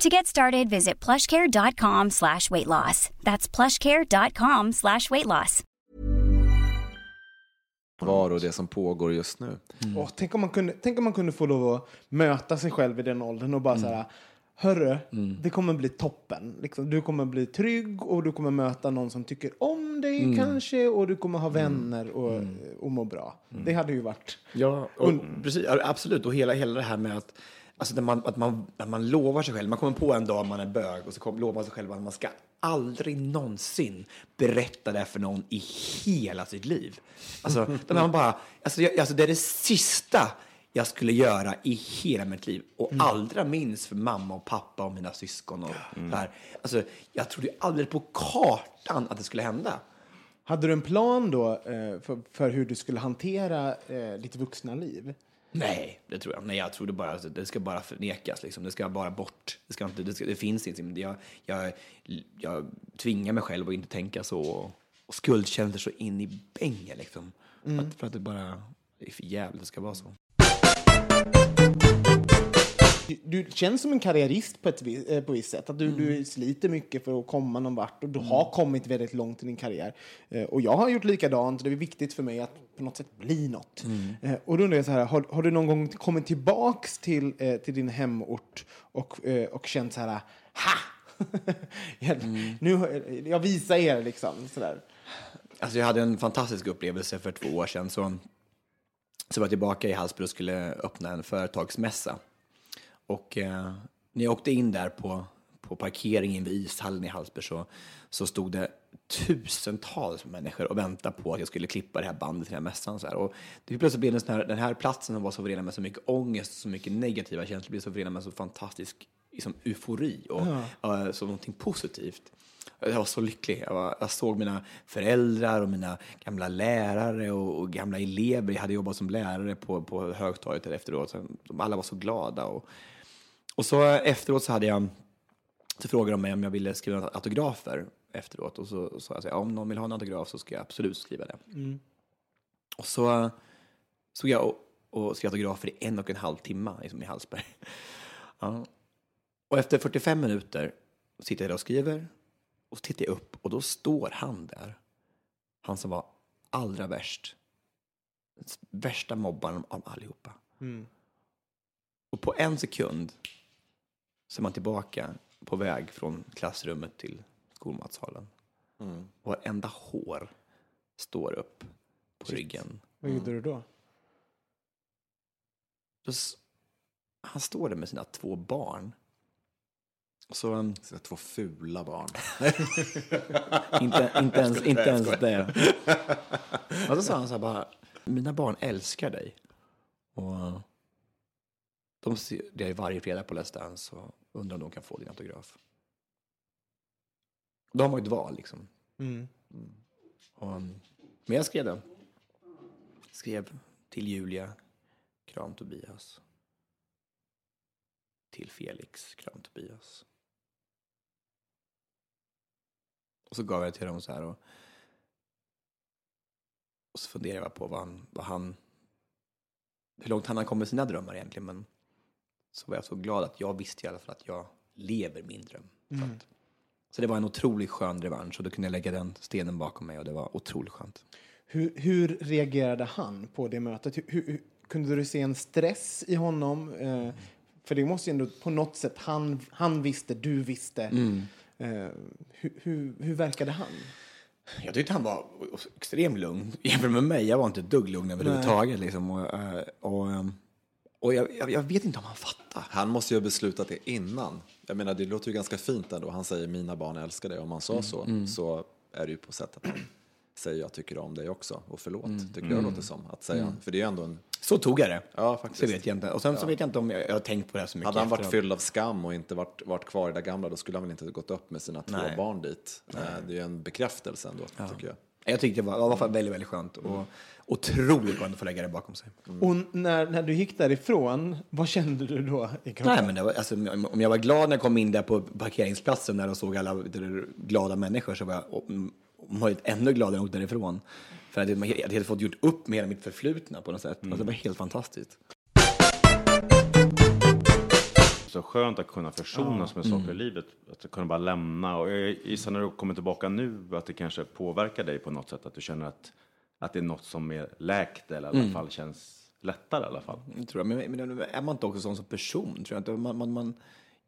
To get started, visit plushcare.com slash weight loss. That's plushcare.com slash weight loss. Var och det som pågår just nu. Åh, tänk, om man kunde, tänk om man kunde få lov att möta sig själv i den åldern och bara så här, hörru, det kommer bli toppen. Liksom, du kommer bli trygg och du kommer möta någon som tycker om dig kanske och du kommer ha vänner och, och må bra. Det hade ju varit... Ja, och, precis, absolut. Och hela, hela det här med att, alltså när man, att, man, att man lovar sig själv, man kommer på en dag man är bög och så kom, lovar man sig själv att man ska aldrig någonsin berätta det för någon i hela sitt liv. Alltså, *laughs* där man bara, alltså, jag, alltså det är det sista jag skulle göra i hela mitt liv och allra minst för mamma och pappa och mina syskon. Och det här. Alltså, jag trodde aldrig på kartan att det skulle hända. Hade du en plan då eh, för, för hur du skulle hantera eh, ditt vuxna liv? Nej, det tror jag. Nej, jag trodde bara att det ska bara förnekas. Liksom. Det ska bara bort. Det, ska inte, det, ska, det finns inte. Men Jag, jag, jag tvingar mig själv att inte tänka så. Och, och skuldkänslor så in i bängen. Liksom. Att, för att det bara det är för jävligt det ska vara så. Du, känns som en karriärist på ett vis, eh, på visst sätt. Att du, du sliter mycket för att komma någon vart och du har kommit väldigt långt i din karriär. Eh, och jag har gjort likadant. Det är viktigt för mig att på något sätt bli något. Eh, och då undrar jag så här, har, har du någon gång kommit tillbaks till, till din hemort och, och känt så här, ha! *laughs* jag, nu, jag visar er liksom. Sådär. Alltså jag hade en fantastisk upplevelse för två år sedan. Så, så var jag tillbaka i Hallsberg och skulle öppna en företagsmässa. Och eh, när jag åkte in där på, på parkeringen vid ishallen i Hallsberg så, så stod det tusentals människor och väntade på att jag skulle klippa det här bandet till den här mässan. Så här. Och det plötsligt blev det en sån här, den här platsen som var så förenad med så mycket ångest, så mycket negativa känslor, blev så förenad med så fantastisk liksom, eufori och eh, så någonting positivt. Jag var så lycklig. Jag, var, jag såg mina föräldrar och mina gamla lärare och, och gamla elever. Jag hade jobbat som lärare på, på högstadiet efteråt. Så De alla var så glada. Och, Och så efteråt så hade jag, så frågade de mig om jag ville skriva autografer efteråt. Och så sa jag så här, om någon vill ha en autograf så ska jag absolut skriva det. Och så såg jag och, och skrev autografer i en och en halv timme liksom i Hallsberg. *laughs* Ja. Och efter 45 minuter sitter jag där och skriver och så tittar jag upp och då står han där. Han som var allra värst. Värsta mobbaren av allihopa. Och på en sekund så är man tillbaka på väg från klassrummet till skolmatsalen. Mm. Och varenda hår står upp på ryggen. Vad gjorde du då? Så s- han står där med sina två barn. Och Så, um, Så två fula barn. *laughs* inte, inte ens, inte ens det. *laughs* Och så sa han så här bara, mina barn älskar dig. Och uh, de ser dig varje fredag på Let's Dance och undrar om de kan få din autograf. Då har man ju ett val liksom. Mm. Och, um, men jag skrev den. Skrev till Julia, kram Tobias. Till Felix, kram Tobias. Och så gav jag till dem så här. Och, och så funderade jag på vad han, vad han, hur långt han har kommit med sina drömmar egentligen. Men så var jag så glad att jag visste i alla fall att jag lever min dröm. Så, att, så det var en otroligt skön revansch och då kunde jag lägga den stenen bakom mig och det var otroligt skönt. Hur, hur reagerade han på det mötet? Hur, hur, kunde du se en stress i honom? Eh, för det måste ju ändå på något sätt, han, han visste, du visste. Eh, hur, hur, hur verkade han? Jag tyckte han var extremt lugn *laughs* jämfört med mig. Jag var inte ett dugg lugn överhuvudtaget. Liksom. Och, eh, och, ehm, och jag, jag, jag vet inte om han fattar. Han måste ju ha beslutat det innan. Jag menar, det låter ju ganska fint ändå. Han säger mina barn älskar dig. Om han sa så, så är det ju på sätt att han säger jag tycker om dig också. Och förlåt, tycker jag låter som. Att säga, För det är ändå en... Så tog jag det. Ja, faktiskt. Så vet jag inte. Och sen så vet jag inte om jag, jag har tänkt på det så mycket. Hade han varit efteråt. fylld av skam och inte varit, varit kvar i det gamla, då skulle han väl inte gått upp med sina två Nej. barn dit. Eh, Det är ju en bekräftelse ändå, tycker jag. Jag tyckte det var, det var väldigt, väldigt skönt. Och otroligt skönt att få lägga det bakom sig. Och när, när du gick därifrån, vad kände du då i kroppen? Nej, men det var, alltså, om jag var glad när jag kom in där på parkeringsplatsen där och såg alla glada människor så var jag mm, varit ännu gladare när jag åkte därifrån. För att jag jag hade fått gjort upp med hela mitt förflutna på något sätt. Alltså, det var helt fantastiskt. Så skönt att kunna försonas med saker i livet. Att kunna bara lämna. Och jag gissar när du kommer tillbaka nu att det kanske påverkar dig på något sätt. Att du känner att, att det är något som är läkt eller i alla fall känns lättare i alla fall. Det Tror jag. Men, men är man inte också sån som person? Tror jag inte. Man, man, man,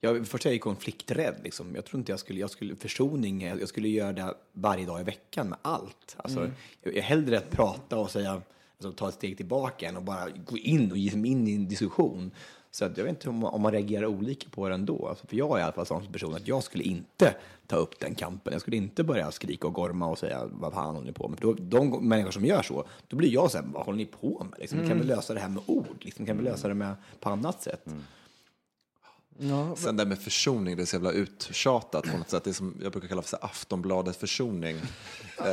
jag, först är jag konflikträdd. Liksom. Jag tror inte jag skulle, jag skulle försoning, jag, jag skulle göra det varje dag i veckan med allt. Alltså, jag, jag är hellre att prata och säga, alltså, ta ett steg tillbaka än att bara gå in och ge sig in i en diskussion. Så att jag vet inte om man, om man reagerar olika på det ändå. Alltså, för jag är i alla fall sån person att jag skulle inte ta upp den kampen. Jag skulle inte börja skrika och gorma och säga vad fan håller ni på med? För då, de människor som gör så, då blir jag så här, vad håller ni på med? Liksom, Kan vi lösa det här med ord? Liksom, kan vi lösa det med, på annat sätt? Ja, Sen det med försoning, det är så jävla uttjatat på något sätt. Det är som jag brukar kalla för så här Aftonbladet försoning.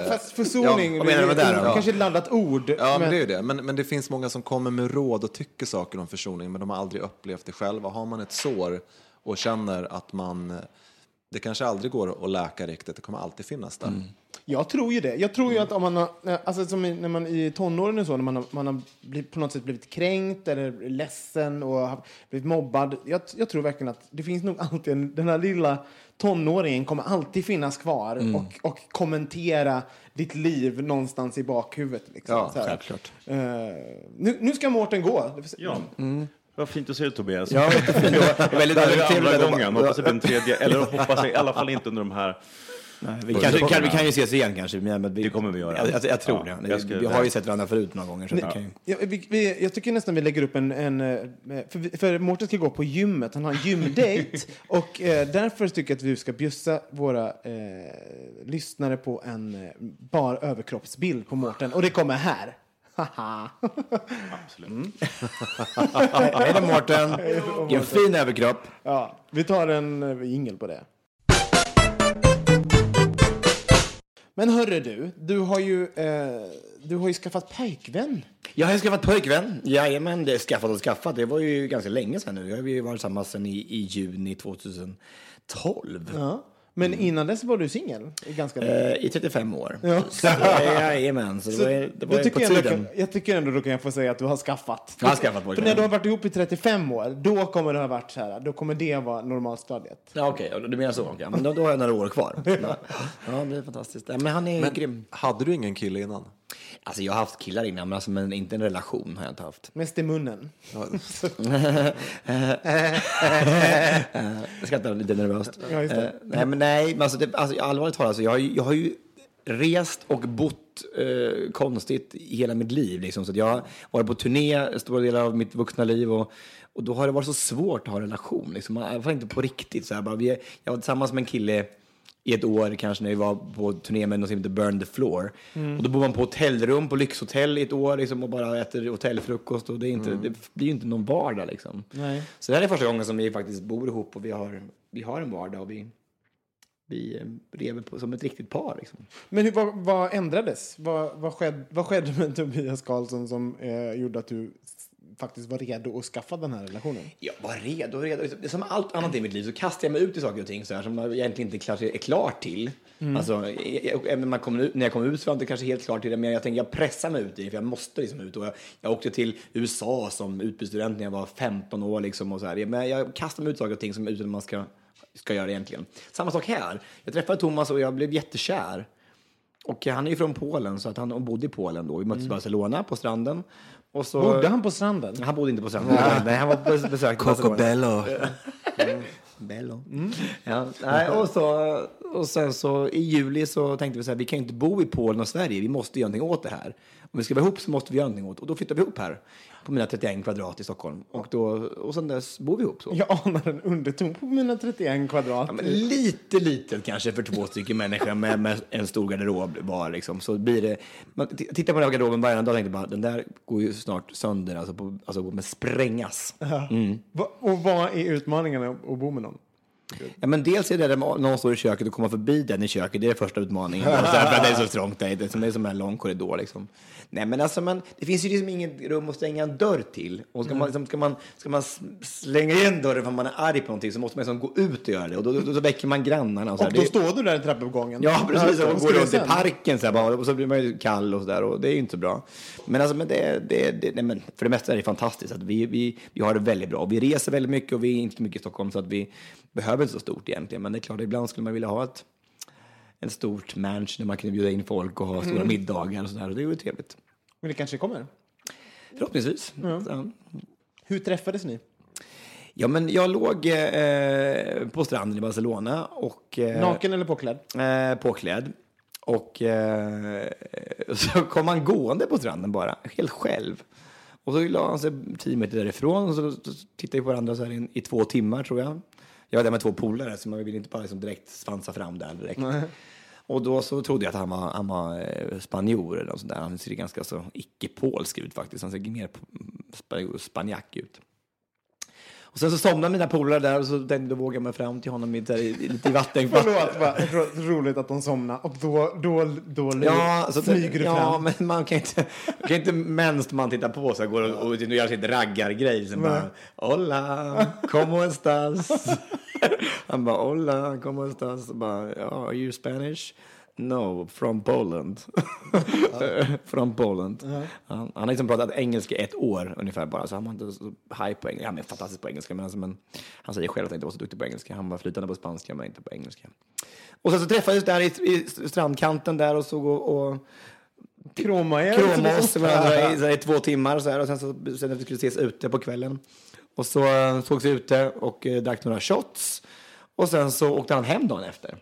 fast försoning, Ja, menar med det då? är kanske ett laddat ord. Ja, men det är det. Men, men det finns många som kommer med råd och tycker saker om försoning, men de har aldrig upplevt det själva. Har man ett sår och känner att man, det kanske aldrig går att läka riktigt, det kommer alltid finnas där. Jag tror ju det. Jag tror ju att om man har, alltså som i- när man i tonåren och så, när man har, man har blivit, på något sätt blivit kränkt eller ledsen och har blivit mobbad. Jag, jag tror verkligen att det finns nog alltid en, den här lilla tonåringen kommer alltid finnas kvar och, och kommentera ditt liv någonstans i bakhuvudet. Liksom, Ja, så här. självklart. Eh, nu, nu ska Mårten gå. Ja, vad fint att se dig Tobias. Ja. Det *laughs* väldigt Det här är andra gången, hoppas det blir en tredje. Eller hoppas jag, i alla fall inte under de här Nej, vi, kanske, kan, vi kan ju ses igen kanske. Men vi, Det kommer vi göra. Jag, jag, jag tror Ja, det. jag ska- vi har ju sett varandra förut några gånger. Så det kan ju... Ja, vi, vi, jag tycker nästan vi lägger upp en... en eh, för, för Mårten ska gå på gymmet. Han har en gymdate. *laughs* och eh, därför tycker jag att vi ska bjussa våra eh, lyssnare på en eh, bar överkroppsbild på Mårten. Och det kommer här. Haha. *laughs* Hej då Mårten! I en fin överkropp. ja, vi tar en uh, jingel på det. Men hörru du, du har ju, eh, du har ju skaffat pojkvän. Jag har skaffat pojkvän. Jajamän, det är skaffat och skaffat. Det var ju ganska länge sedan nu. Jag har ju varit tillsammans sedan i, i juni 2012. Ja. Men innan dess var du singel i ganska länge. Eh, I 35 år. Ja. Så, jajamän, så det var, det var ju tycker på jag, tiden. kan- jag tycker ändå då kan jag få säga att du har skaffat. Jag har skaffat För när du har varit ihop i 35 år, då kommer det ha varit så här, då kommer det vara normalstadiet. Ja, okej, du menar så. okej. Men då, då har jag några år kvar. *laughs* Ja, ja det är fantastiskt. Men han är Men grym. hade du ingen kille innan? Alltså, jag har haft killar innan, men, alltså, men inte en relation har jag inte haft. Mest i munnen. *laughs* Jag skrattar lite nervöst. Ja, just det. Eh, nej, men nej, men alltså, det, alltså, allvarligt talat, alltså, jag, har ju- jag har ju rest och bott eh, konstigt hela mitt liv. Liksom. Så jag har varit på turné stora delar av mitt vuxna liv och, och då har det varit så svårt att ha en relation. Liksom. Man- Jag var inte på riktigt. Så här, bara, vi, är- jag var tillsammans med en kille i ett år kanske när vi var på turné med något som heter Burn the Floor. Och då bor man på hotellrum, på lyxhotell i ett år liksom, och bara äter hotellfrukost. Och det, är inte, det blir ju inte någon vardag liksom. Nej. Så det här är första gången som vi faktiskt bor ihop och vi har, vi har en vardag och vi, vi eh, lever på, som ett riktigt par. Liksom. Men hur, vad, vad ändrades? Vad, vad, skedde, vad skedde med Tobias Karlsson som eh, gjorde att du faktiskt var redo att skaffa den här relationen? Jag var redo, redo. Som allt annat i mitt liv så kastar jag mig ut i saker och ting så här, som jag egentligen inte är klar till. Alltså, jag, jag, även när ut, när jag kom ut så var jag inte kanske helt klar till det, men jag tänker jag pressar mig ut i det, för jag måste liksom ut. Och jag, jag åkte till USA som utbytesstudent när jag var 15 år. Liksom, och så här. Men jag kastar mig ut saker och ting som utan man ska, ska göra egentligen. Samma sak här. Jag träffade Thomas och jag blev jättekär. Och han är ju från Polen, så att han bodde i Polen då. Vi möttes i Barcelona på stranden. Och så, Bodde han på stranden? han bodde inte på stranden. Nej, han var på besök i Barcelona. Bello. Bello. Ja, nej, och, så, och sen så i juli så tänkte vi så här, vi kan ju inte bo i Polen och Sverige, vi måste göra någonting åt det här. Om vi ska vara ihop så måste vi göra någonting åt det. Och då flyttade vi ihop här på mina 31 kvadrat i Stockholm. Och, då, och sen dess bor vi ihop så. Jag *laughs* anar en underton på mina 31 kvadrat. Ja, lite litet kanske för två stycken människor med, med en stor garderob var liksom. Så blir det, man tittar på den här garderoben varje dag och tänkte bara, den där går ju snart sönder, alltså, på, alltså kommer sprängas. Va, och vad är utmaningen att bo med någon? Ja, men dels är det där någon står i köket och komma förbi den i köket, det är första utmaningen. Och här, för att det är så trångt, det är som är som en lång korridor liksom. Nej men alltså, man, det finns ju liksom inget rum att stänga en dörr till. Och ska man, liksom, ska man, ska man slänga igen dörren för att man är arg på någonting så måste man liksom gå ut och göra det. Och då, då, då väcker man grannarna. Och, så. Och då Det- står du där i trappuppgången. Ja, precis. Och går runt i sen? parken så här, bara, och så blir man ju kall och så där. Och det är ju inte så bra. Men, alltså, men, det, det, det, nej, men för det mesta är det fantastiskt. Att vi, vi, vi har det väldigt bra. Vi reser väldigt mycket och vi är inte mycket i Stockholm så att vi behöver inte så stort egentligen. Men det är klart, ibland skulle man vilja ha ett en stort mansion där man kan bjuda in folk och ha stora middagar och sådär. Det är ju trevligt. Men det kanske kommer. Förhoppningsvis. Ja. Hur träffades ni? Ja, men jag låg eh, på stranden i Barcelona och... Eh, Naken eller påklädd? eh, påklädd. Och eh, *laughs* så kom han gående på stranden bara, helt själv. Och så la han sig tio meter därifrån och så, så tittade vi på varandra så här i, i två timmar tror jag. Jag var där med två polare så man ville inte bara liksom direkt svansa fram där direkt. Och då så trodde jag att han var, han var eh, spanjor eller något sånt där. Han ser ganska så icke-polsk ut faktiskt. Han ser mer spanjack ut. Och sen så somnade mina polare där och så tänkte jag då våga mig fram till honom i, där, i, lite i vatten. *laughs* Förlåt, vad ro- roligt att de somnade. Och då, då, då Ja, så smyger du ja, fram. men man kan inte, man kan inte medan man tittar på så går och, och gör sitt raggargrej. Sen bara, hola, como estas? *laughs* Han bara, hola, como estas? Och bara, ja, are you Spanish? No, from Poland. *laughs* from Poland. Han, han har liksom pratat engelska ett år ungefär bara, så han var inte så high på engelska. Han är fantastisk på engelska, men, alltså, men han säger själv att han inte var så duktig på engelska. Han var flytande på spanska, men inte på engelska. Och sen så träffades vi där i, i strandkanten där och såg och, och Kroma er. krama oss *laughs* varandra i, så här, i två timmar så här, och sen så sen att vi skulle ses ute på kvällen. Och så uh, sågs vi ute och uh, drack några shots. Och sen så åkte han hem dagen efter.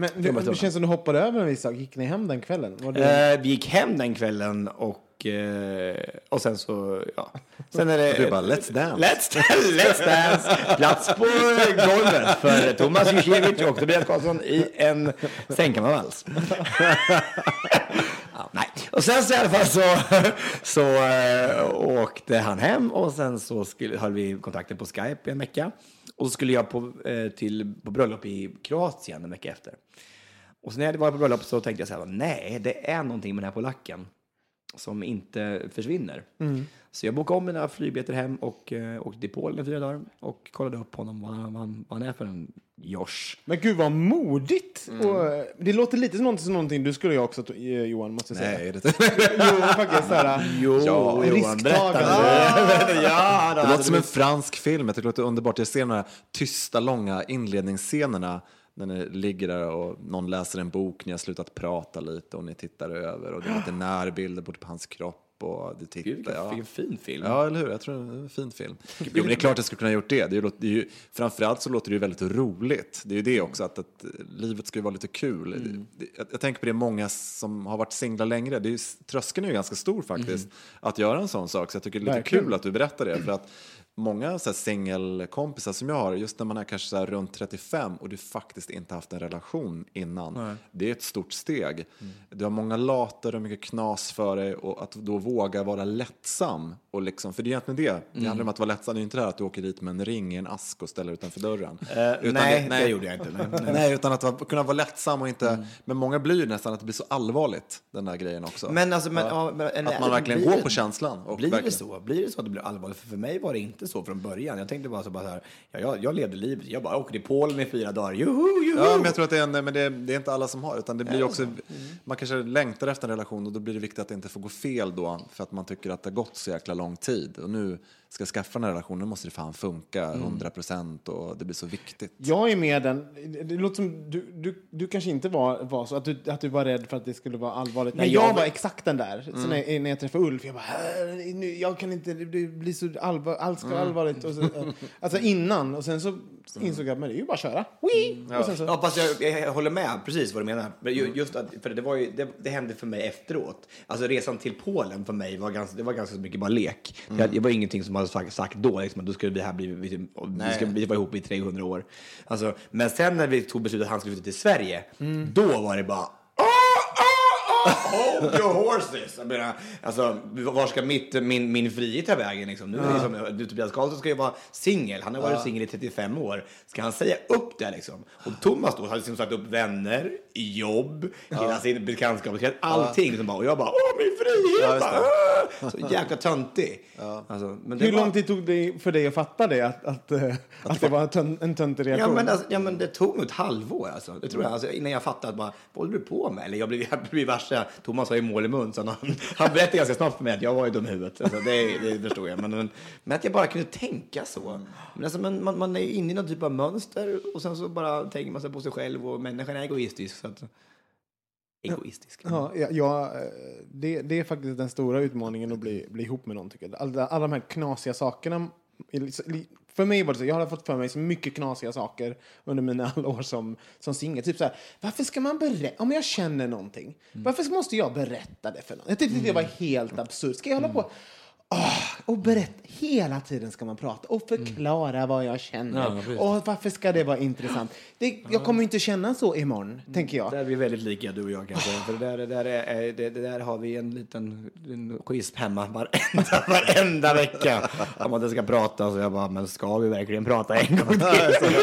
Men det, det känns som du hoppade över en viss sak. Gick ni hem den kvällen? Det... Eh, vi gick hem den kvällen och, eh, och sen så, ja. Sen är det... Du bara, let's dance. Let's, let's dance! Plats på golvet för Thomas Jusiewicz och Tobias Karlsson i en sängkammarvals. ja, nej. Och sen så i alla fall så, så äh, åkte han hem och sen så skulle, höll vi kontakten på Skype i en vecka. Och så skulle jag på, eh, till, på bröllop i Kroatien en vecka efter. Och sen när jag var på bröllop så tänkte jag så här, nej, det är någonting med den här polacken som inte försvinner. Så jag bokade om mina flygbiljetter hem och uh, åkte till Polen i fyra dagar och kollade upp honom, vad han, vad han, vad han är för en Josh. Men gud vad modigt! Och, eh, det låter lite som någonting, som någonting du skulle göra också eh, Johan, måste jag säga. Nej, det, *laughs* Jo, faktiskt såhär. *laughs* Jo, Ja, Johan, berätta. *laughs* ja, det låter som en fransk film. Jag tycker det låter underbart. Jag ser de här tysta, långa inledningsscenerna när ni ligger där och någon läser en bok, ni har slutat prata lite och ni tittar över och det är lite närbilder på hans kropp och du tittar. Gud, vilken, ja. fin film. Ja, eller hur? Jag tror det är en fin film. Jo, men det är klart att jag skulle kunna ha gjort det. det, är, det är ju, framförallt så låter det ju väldigt roligt. Det är ju det också, att, att livet ska ju vara lite kul. Det, jag, jag tänker på det många som har varit singlar längre. Det är ju, tröskeln är ju ganska stor faktiskt att göra en sån sak. Så jag tycker det är lite Verkligen. kul att du berättar det. För att många singelkompisar som jag har, just när man är kanske så runt 35 och du faktiskt inte haft en relation innan. Det är ett stort steg. Du har många later och mycket knas för dig och att då våga vara lättsam. Och liksom, för det är egentligen det. Det handlar om att vara lättsam. Det är inte det här att du åker dit med en ring i en ask och ställer utanför dörren. Utan nej, det gjorde jag inte. Nej, nej. Nej, utan att vara- kunna vara lättsam och inte... Men många blir ju nästan att det blir så allvarligt, den där grejen också. Men alltså, men, ja, men, att man verkligen blir går det- på känslan. Och Blir verkligen, det så? Blir det så att det blir allvarligt? För, för mig var det inte så från början. Jag tänkte bara så, bara så här, ja, jag, jag levde livet. Jag bara åkte till Polen i fyra dagar. Juhu, juhu! Ja, men jag tror att det är, en, men det, det är inte alla som har, utan det blir också, man kanske längtar efter en relation och då blir det viktigt att det inte får gå fel då, för att man tycker att det har gått så jäkla lång tid. Och nu ska jag skaffa den här relationen, måste det fan funka 100 procent och det blir så viktigt. Jag är med den. Det låter som du, du, du kanske inte var, var så, att du, att du var rädd för att det skulle vara allvarligt. Men Nej, jag, jag var exakt den där. Så när, när jag träffade Ulf, jag bara, "Äh, nu, jag kan inte, det blir så allvar, allt ska allvarligt. Och så, alltså innan, och sen så insåg jag, men det är ju bara att köra. Wee! Och sen så, Ja, fast jag, jag håller med precis vad du menar. Men ju- just att, för det, var ju, det, det hände för mig efteråt. Alltså resan till Polen för mig var ganska, det var ganska mycket bara lek. Jag, det var ingenting som hade sagt, sagt då, liksom, att då skulle vi här bli, vi, vi ska vi vara ihop i 300 år. Alltså, men sen när vi tog beslutet att han skulle flytta till Sverige, då var det bara Hold your horses! Jag menar, alltså, var ska mitt, min, min frihet ta vägen? Liksom? Nu är det liksom, nu, Tobias Karlsson ska ju vara singel. Han har varit singel i 35 år. Ska han säga upp det? Liksom? Och Thomas då har liksom sagt upp vänner, jobb, hela sin bekantskapskrets, allting. Liksom bara, och jag bara, åh min frihet! Ja, så *laughs* jäkla töntig. Alltså, men det hur var- lång tid tog det för dig att fatta det? Att, att, eh, att, det var en, tön, en töntig Ja reaktion? men, alltså, ja, men det tog nog ett halvår alltså. Det tror jag. Alltså, innan jag fattade att bara, vad håller du på med? Eller jag blev, *laughs* jag blev värsta, Thomas har ju mål i mun, så han, han berättade ganska snabbt för mig att jag var ju dum i huvudet. Alltså, det, det förstod jag. Men, men, men att jag bara kunde tänka så. Men alltså, men, man, man är inne i någon typ av mönster och sen så bara tänker man sig på sig själv och människan är egoistisk. Så att, egoistisk. Ja, ja, eh, det, det är faktiskt den stora utmaningen att bli, bli ihop med någon. Tycker jag. Alla, alla de här knasiga sakerna. För mig var det så, jag har fått för mig så mycket knasiga saker under mina alla år som, som singel. Typ så här, varför ska man berätta, om jag känner någonting, varför måste jag berätta det för någon? Jag tyckte det var helt absurt. Ska jag hålla på Ah, och berätta, hela tiden ska man prata och förklara vad jag känner. och varför ska det vara intressant? Det, jag kommer inte känna så imorgon, tänker jag. Där är vi väldigt lika du och jag kanske. För det där, det där, är, det, det där har vi en liten en schism hemma varenda, *laughs* varenda vecka. Om att det ska prata så jag bara, men ska vi verkligen prata en gång till?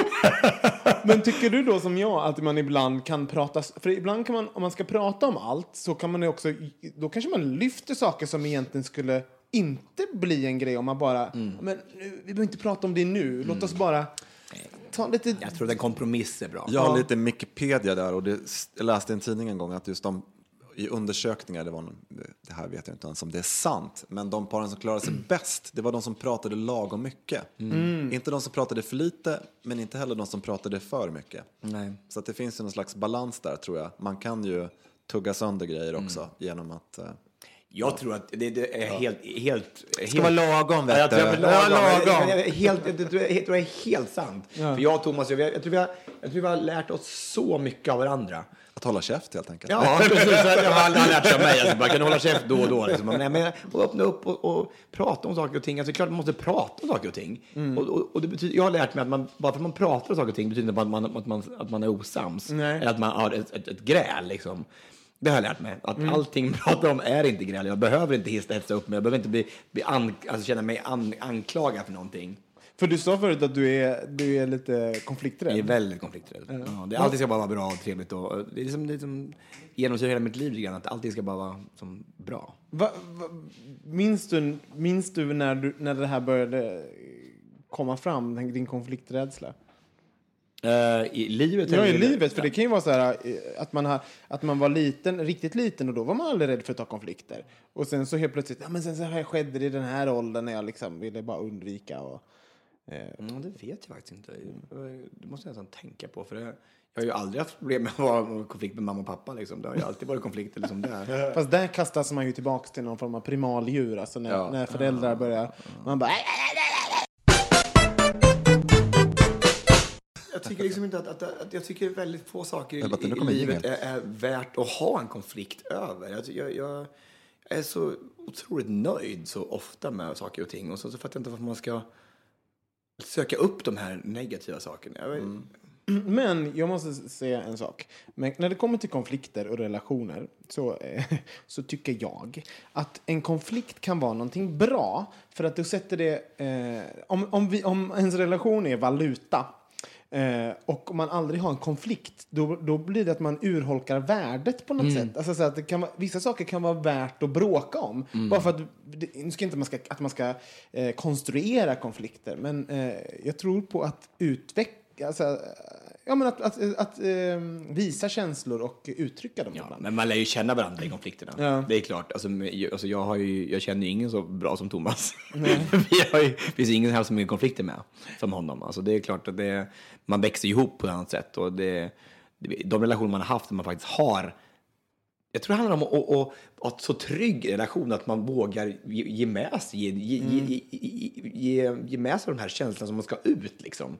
*laughs* Men tycker du då som jag att man ibland kan prata, för ibland kan man, om man ska prata om allt så kan man också, då kanske man lyfter saker som egentligen skulle inte bli en grej om man bara, Mm. men nu, vi behöver inte prata om det nu, låt oss bara ta lite... Jag tror att en kompromiss är bra. Jag har lite Wikipedia där och det, jag läste i en tidning en gång att just de i undersökningar, det, var, någon- det här vet jag inte ens om det är sant, men de paren som klarade sig bäst, det var de som pratade lagom mycket. Inte de som pratade för lite, men inte heller de som pratade för mycket. Nej. Så att det finns ju någon slags balans där tror jag. Man kan ju tugga sönder grejer också genom att... Jag tror att det, det är helt... helt det ska vara lagom, vet Ja, jag tror du. det lagom. Ja. Jag, helt, tror jag, tror är helt sant. För jag och Thomas, jag, jag, tror vi har, jag tror vi har lärt oss så mycket av varandra. Att hålla käft helt enkelt. Ja, *laughs* precis. Jag har aldrig lärt sig av mig. Alltså, bara kan hålla käft då och då. Liksom. Men, men, och öppna upp och, och prata om saker och ting. Alltså, klart man måste prata om saker och ting. Mm. Och, och, och det betyder, jag har lärt mig att man, bara för att man pratar om saker och ting betyder inte att man, att man, att man är osams. Nej. Eller att man har ett, ett, ett gräl. Liksom. Det har jag lärt mig. Att Mm. allting man pratar om är inte gräl. Jag behöver inte hetsa upp mig. Jag behöver inte bli, bli an, alltså känna mig an, anklagad för någonting. För du sa förut att du är, du är lite Jag är konflikträdd. väldigt konflikträdd. Ja, det alltid ska bara vara bra och trevligt. Och, det är liksom, det är som genomsyrar hela mitt liv lite grann, att allting ska bara vara som bra. Va, va, minns du, minns du, när, du när det här började komma fram, din konflikträdsla? Eh, I livet? Ja, i livet. För det kan ju vara så här eh, att man, har, att man var liten, riktigt liten och då var man aldrig rädd för att ta konflikter. Och sen så helt plötsligt, ja men sen så här skedde det i den här åldern när jag liksom ville bara undvika och... Mm, det vet jag faktiskt inte. Det måste jag nästan tänka på. För det, jag har ju aldrig haft problem med att vara konflikt med mamma och pappa. Liksom. Det har ju alltid varit konflikter liksom där. *laughs* Fast där kastas man ju tillbaks till någon form av primaldjur. Alltså när, Ja. när föräldrar börjar... Man bara... Jag tycker liksom inte att, att, att jag tycker väldigt få saker i, i, livet är, är värt att ha en konflikt över. Jag, jag, jag är så otroligt nöjd så ofta med saker och ting och så, så fattar jag inte varför man ska söka upp de här negativa sakerna. Jag, vet- *clears throat* Men jag måste säga en sak. Men när det kommer till konflikter och relationer så, eh, *laughs* så tycker jag att en konflikt kan vara någonting bra. För att du sätter det... Eh, om, om, vi, om ens relation är valuta eh, och man aldrig har en konflikt, då, då blir det att man urholkar värdet på något sätt. Alltså, så att det kan vissa saker kan vara värt att bråka om. Bara för att, det, nu ska inte man ska, att man ska eh, konstruera konflikter, men eh, jag tror på att utveckla alltså, ja, men att, att, att, eh, visa känslor och uttrycka dem Ja, ibland. men man lär ju känna varandra i konflikterna. Ja. Det är klart. Alltså, alltså, jag, har ju, jag känner ju ingen så bra som Thomas. *laughs* Vi har ju, det finns ingen här som är i konflikter med som honom. Alltså, det är klart att det, man växer ihop på ett annat sätt. Och det, de relationer man har haft, man faktiskt har jag tror det handlar om att, att, att, att ha så trygg relation att man vågar ge, ge med sig, ge, ge, ge, ge, ge, med sig de här känslorna som man ska ut. Liksom. Och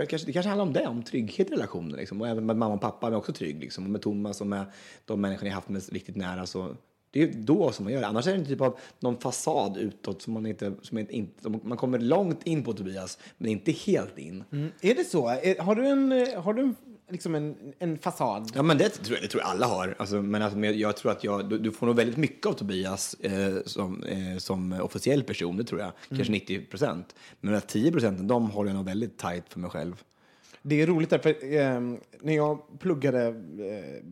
det kanske, det kanske handlar om det, om trygghet i relationen. Liksom. Och även med mamma och pappa är också trygg. Liksom. Och med Thomas och med de människor jag haft med riktigt nära. Så det är då som man gör det. Annars är det en typ av någon fasad utåt som man inte... Som inte som man kommer långt in på Tobias, men inte helt in. Mm. Är det så? Har du en, eh, har du en, liksom en, en fasad? Ja, men det tror jag, det tror jag alla har. Alltså, men alltså, men jag tror att jag, du, du får nog väldigt mycket av Tobias eh, som, eh, som officiell person, det tror jag. Kanske 90 procent. Men de här 10 procenten, de håller jag nog väldigt tight för mig själv. Det är roligt där, för eh, när jag pluggade eh,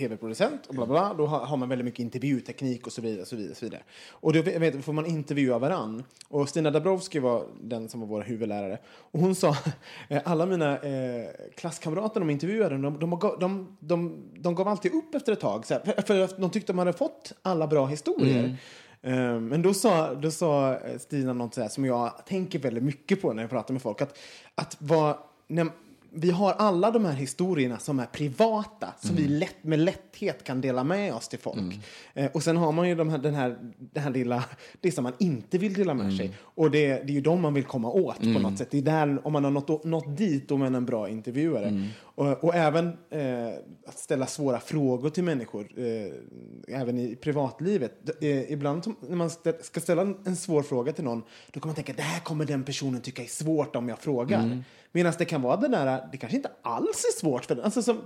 tv-producent och bla bla, då har, man väldigt mycket intervjuteknik och så vidare. Så vidare, så vidare. Och då vet, får man intervjua varann. Och Stina Dabrowski var den som var vår huvudlärare. Och hon sa, *laughs* eh, alla mina eh, klasskamrater de intervjuade, de, de, de, de, de, gav alltid upp efter ett tag. Här, för, för de tyckte de hade fått alla bra historier. Eh, Men då sa, då sa eh, Stina något som jag tänker väldigt mycket på när jag pratar med folk. Att, att vara, när, vi har alla de här historierna som är privata, som vi lätt, med lätthet kan dela med oss till folk. Eh, och sen har man ju de här, den här, det här lilla, det som man inte vill dela med sig. Och det, det är ju de man vill komma åt på något sätt. Det är där, om man har nått, nått dit, om man är en bra intervjuare. Och, och även eh, att ställa svåra frågor till människor, eh, även i privatlivet. Eh, ibland när man ska ställa en, svår fråga till någon, då kan man tänka det här kommer den personen tycka är svårt om jag frågar. Medan det kan vara det där, det kanske inte alls är svårt för den. Alltså som,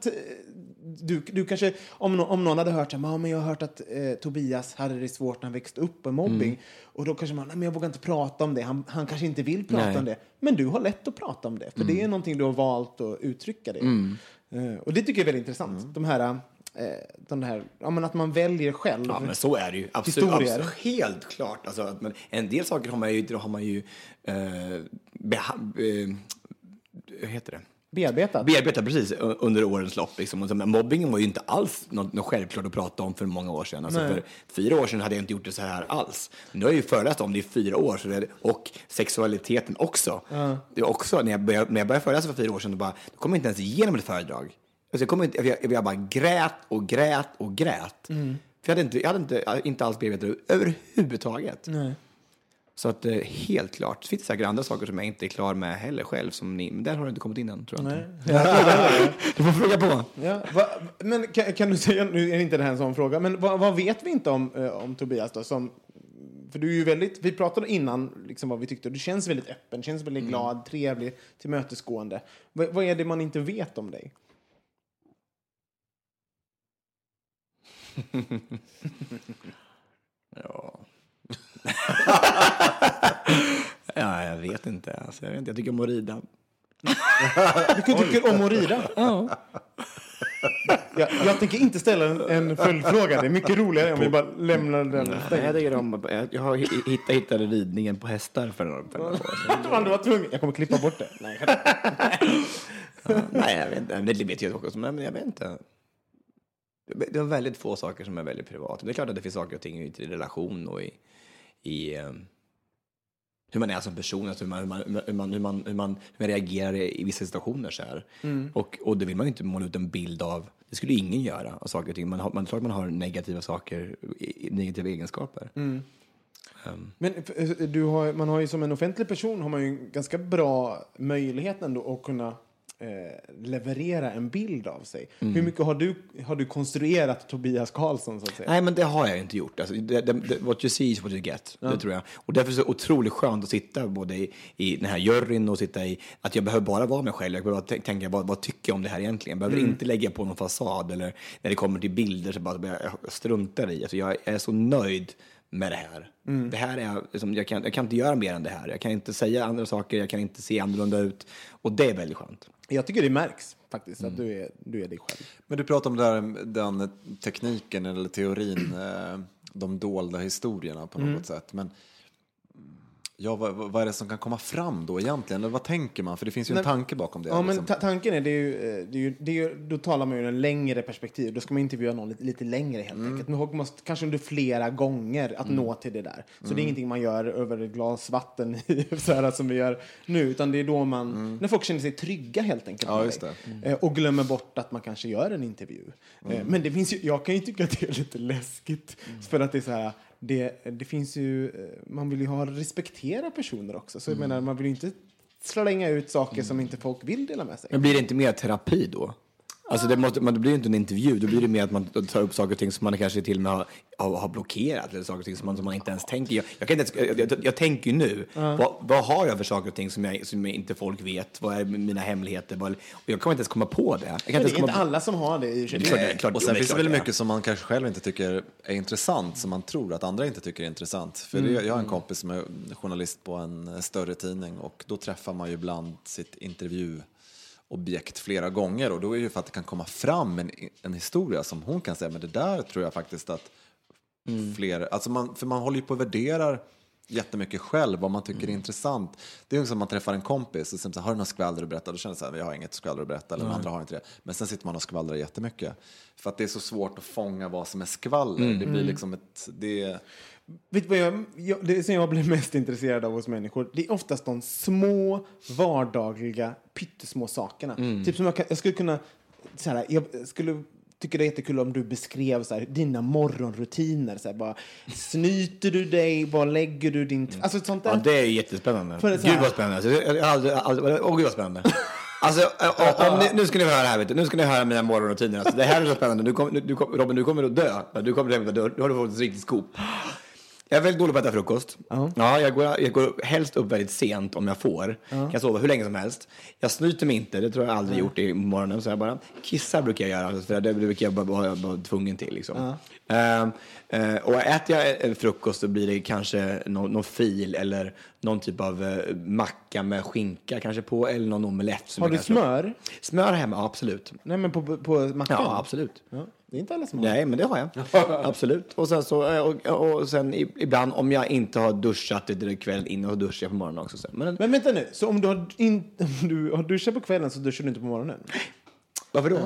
du, du kanske, om, nå- om någon hade hört så här, "Ja, men jag har hört att eh, Tobias hade det svårt när han växte upp med mobbing. Och då kanske man, nej men jag vågar inte prata om det, han, han kanske inte vill prata Nej. om det. Men du har lätt att prata om det, för det är någonting du har valt att uttrycka det. Eh, och det tycker jag är väldigt intressant. De här, eh, de här ja, men att man väljer själv. Ja, men så är det ju. Absolut, absolut, helt klart. Alltså, att man, en del saker har man ju, har man ju eh, beha, eh, hur heter det? Bearbetat. Bearbetat precis under årens lopp. Liksom. Och så, Men mobbingen var ju inte alls något, något självklart att prata om för många år sedan. Alltså, Nej. för fyra år sedan hade jag inte gjort det så här alls. Nu har jag ju föreläst om det i fyra år. Så det, och sexualiteten också. Det är också när, jag började, när jag började föreläsa för fyra år sedan, då, bara, då kom jag inte ens igenom ett föredrag. Alltså, jag, kom inte, jag, jag bara grät och grät och grät. Mm. För jag hade inte, jag hade inte, inte alls bearbetat det överhuvudtaget. Nej. Så att eh, helt klart. Det finns säkert andra saker som jag inte är klar med heller själv. Som ni, men där har du inte kommit in än, tror jag inte. *laughs* du får fråga på. Ja, va, men kan, kan du säga, nu är inte det här en sån fråga, men vad, vet vi inte om, eh, om Tobias då? Som, för du är ju väldigt, vi pratade innan liksom vad vi tyckte, du känns väldigt öppen, känns väldigt glad, trevlig, tillmötesgående. Va, vad är det man inte vet om dig? *laughs* Ja. *laughs* Ja, jag vet inte. Alltså, jag, vet inte. jag tycker om att rida. Du tycker om att rida? Ja. Jag, jag tänker inte ställa en, en följdfråga. Det är mycket roligare om vi bara lämnar den Nej, jag, tycker om, jag, jag har hi- hittat, hittade ridningen på hästar för några år sedan. Du var tvungen. Jag kommer klippa bort det. Nej, Nej, jag vet inte. Det vet jag också, men jag vet inte. Det är väldigt få saker som är väldigt privata. Det är klart att det finns saker och ting i i relation och i, i eh, hur man är som person, alltså hur, man, hur, man, hur, man, hur, man, hur, man, reagerar i vissa situationer. Så här. Och, och det vill man ju inte måla ut en bild av. Det skulle ingen göra av saker och ting. Man, har, man tror att man har negativa saker, negativa egenskaper. Men eh, du har, man har ju som en offentlig person har man ju en ganska bra möjlighet ändå att kunna eh, leverera en bild av sig. Hur mycket har du, har du konstruerat Tobias Karlsson så att säga? Nej, men det har jag inte gjort. Alltså, det, det, what you see is what you get. Det tror jag. Och därför är det så otroligt skönt att sitta både i, i den här juryn och sitta i... Att jag behöver bara vara mig själv. Jag behöver bara tänka, vad, vad tycker jag om det här egentligen? Jag behöver inte lägga på någon fasad eller när det kommer till bilder så bara jag struntar i. Alltså, jag är så nöjd med det här. Det här är liksom, jag, kan, jag kan inte göra mer än det här. Jag kan inte säga andra saker, jag kan inte se annorlunda ut. Och det är väldigt skönt. Jag tycker det märks faktiskt att du är, du är dig själv. Men du pratar om det där, den tekniken eller teorin, eh, de dolda historierna på något sätt. Men ja, vad, vad är det som kan komma fram då egentligen? Eller vad tänker man? För det finns ju en Nej, tanke bakom det. Ja, men liksom. ta- tanken är, det är, ju, eh, det är ju, det är ju, då talar man ju en längre perspektiv. Då ska man intervjua någon lite, lite längre helt enkelt. Men folk måste, kanske under flera gånger att nå till det där. Så det är ingenting man gör över ett glas vatten *laughs* så här, som vi gör nu. Utan det är då man, när folk känner sig trygga helt enkelt. Ja, det. Eh, Och glömmer bort att man kanske gör en intervju. Eh, Men det finns ju, jag kan ju tycka att det är lite läskigt. För att det är så här, det, det finns ju, eh, man vill ju ha respektera personer också. Så jag menar, man vill ju inte slänga ut saker som inte folk vill dela med sig. Men blir det inte mer terapi då? Alltså det, måste, men det blir ju inte en intervju, då blir det mer att man tar upp saker och ting som man kanske till och med har, har, har blockerat eller saker och ting som man, som man inte ens tänker. Jag, jag, kan inte ens, jag, jag, jag tänker ju nu, vad, vad har jag för saker och ting som, jag, som inte folk vet? Vad är mina hemligheter? Vad, och jag kommer inte ens komma på det. Jag kan det är komma inte alla som har det i och för Det är klart sig. det är. Klart, Och sen finns det väl mycket som man kanske själv inte tycker är intressant, som man tror att andra inte tycker är intressant. För Mm. det, jag har en kompis som är journalist på en större tidning och då träffar man ju ibland sitt intervjuobjekt flera gånger och då är det ju för att det kan komma fram en, en historia som hon kan säga, men det där tror jag faktiskt att Mm. fler, alltså man, för man håller ju på och värderar jättemycket själv vad man tycker Mm. är intressant. Det är ju som man träffar en kompis och sen så har du något skvaller att berätta, då känner jag så här, jag har inget skvaller att berätta, eller de andra har inte det. Men sen sitter man och skvallrar jättemycket. För att det är så svårt att fånga vad som är skvaller. Mm. Det blir liksom ett, det Vet du vad jag, jag, det som jag blir mest intresserad av hos människor, det är oftast de små, vardagliga, pyttesmå sakerna. Mm. Typ som jag, kan, jag skulle kunna, så här, jag skulle tycka det är jättekul om du beskrev så här, dina morgonrutiner. Så här, bara, snyter du dig? Var lägger du din... Alltså ett sånt där. Ja, det är jättespännande. För det är så Gud här- vad spännande. Alltså, jag, jag aldrig, aldrig, åh gud vad spännande. Alltså, äh, om ni, nu ska ni höra här, vet du. nu ska ni höra mina morgonrutiner. Alltså, det här är så spännande. Du kom, du, du, Robin, du kommer att dö. Du kommer och dö. Då har du fått ett riktigt scoop. Jag är väldigt dålig på att äta frukost. Ja, jag, går, jag går helst upp väldigt sent om jag får. Kan sova hur länge som helst. Jag snyter mig inte, det tror jag aldrig gjort i morgonen. Så jag bara kissar brukar jag göra, för det brukar jag vara tvungen till. Liksom. Ehm, eh, och äter jag eh, frukost så blir det kanske någon, någon fil eller någon typ av eh, macka med skinka kanske på eller någon omelett. som har du smör? Smör hemma, ja, absolut. Nej, men på, på mackan? Ja, absolut. Det är inte alla som har. Nej, men det har jag. *laughs* Absolut. Och sen, så, eh, och, och sen ibland om jag inte har duschat kvällen innan så duschar jag på morgonen också. Så. Men, Men vänta nu, så om du, har in, om du har duschat på kvällen så duschar du inte på morgonen? varför då?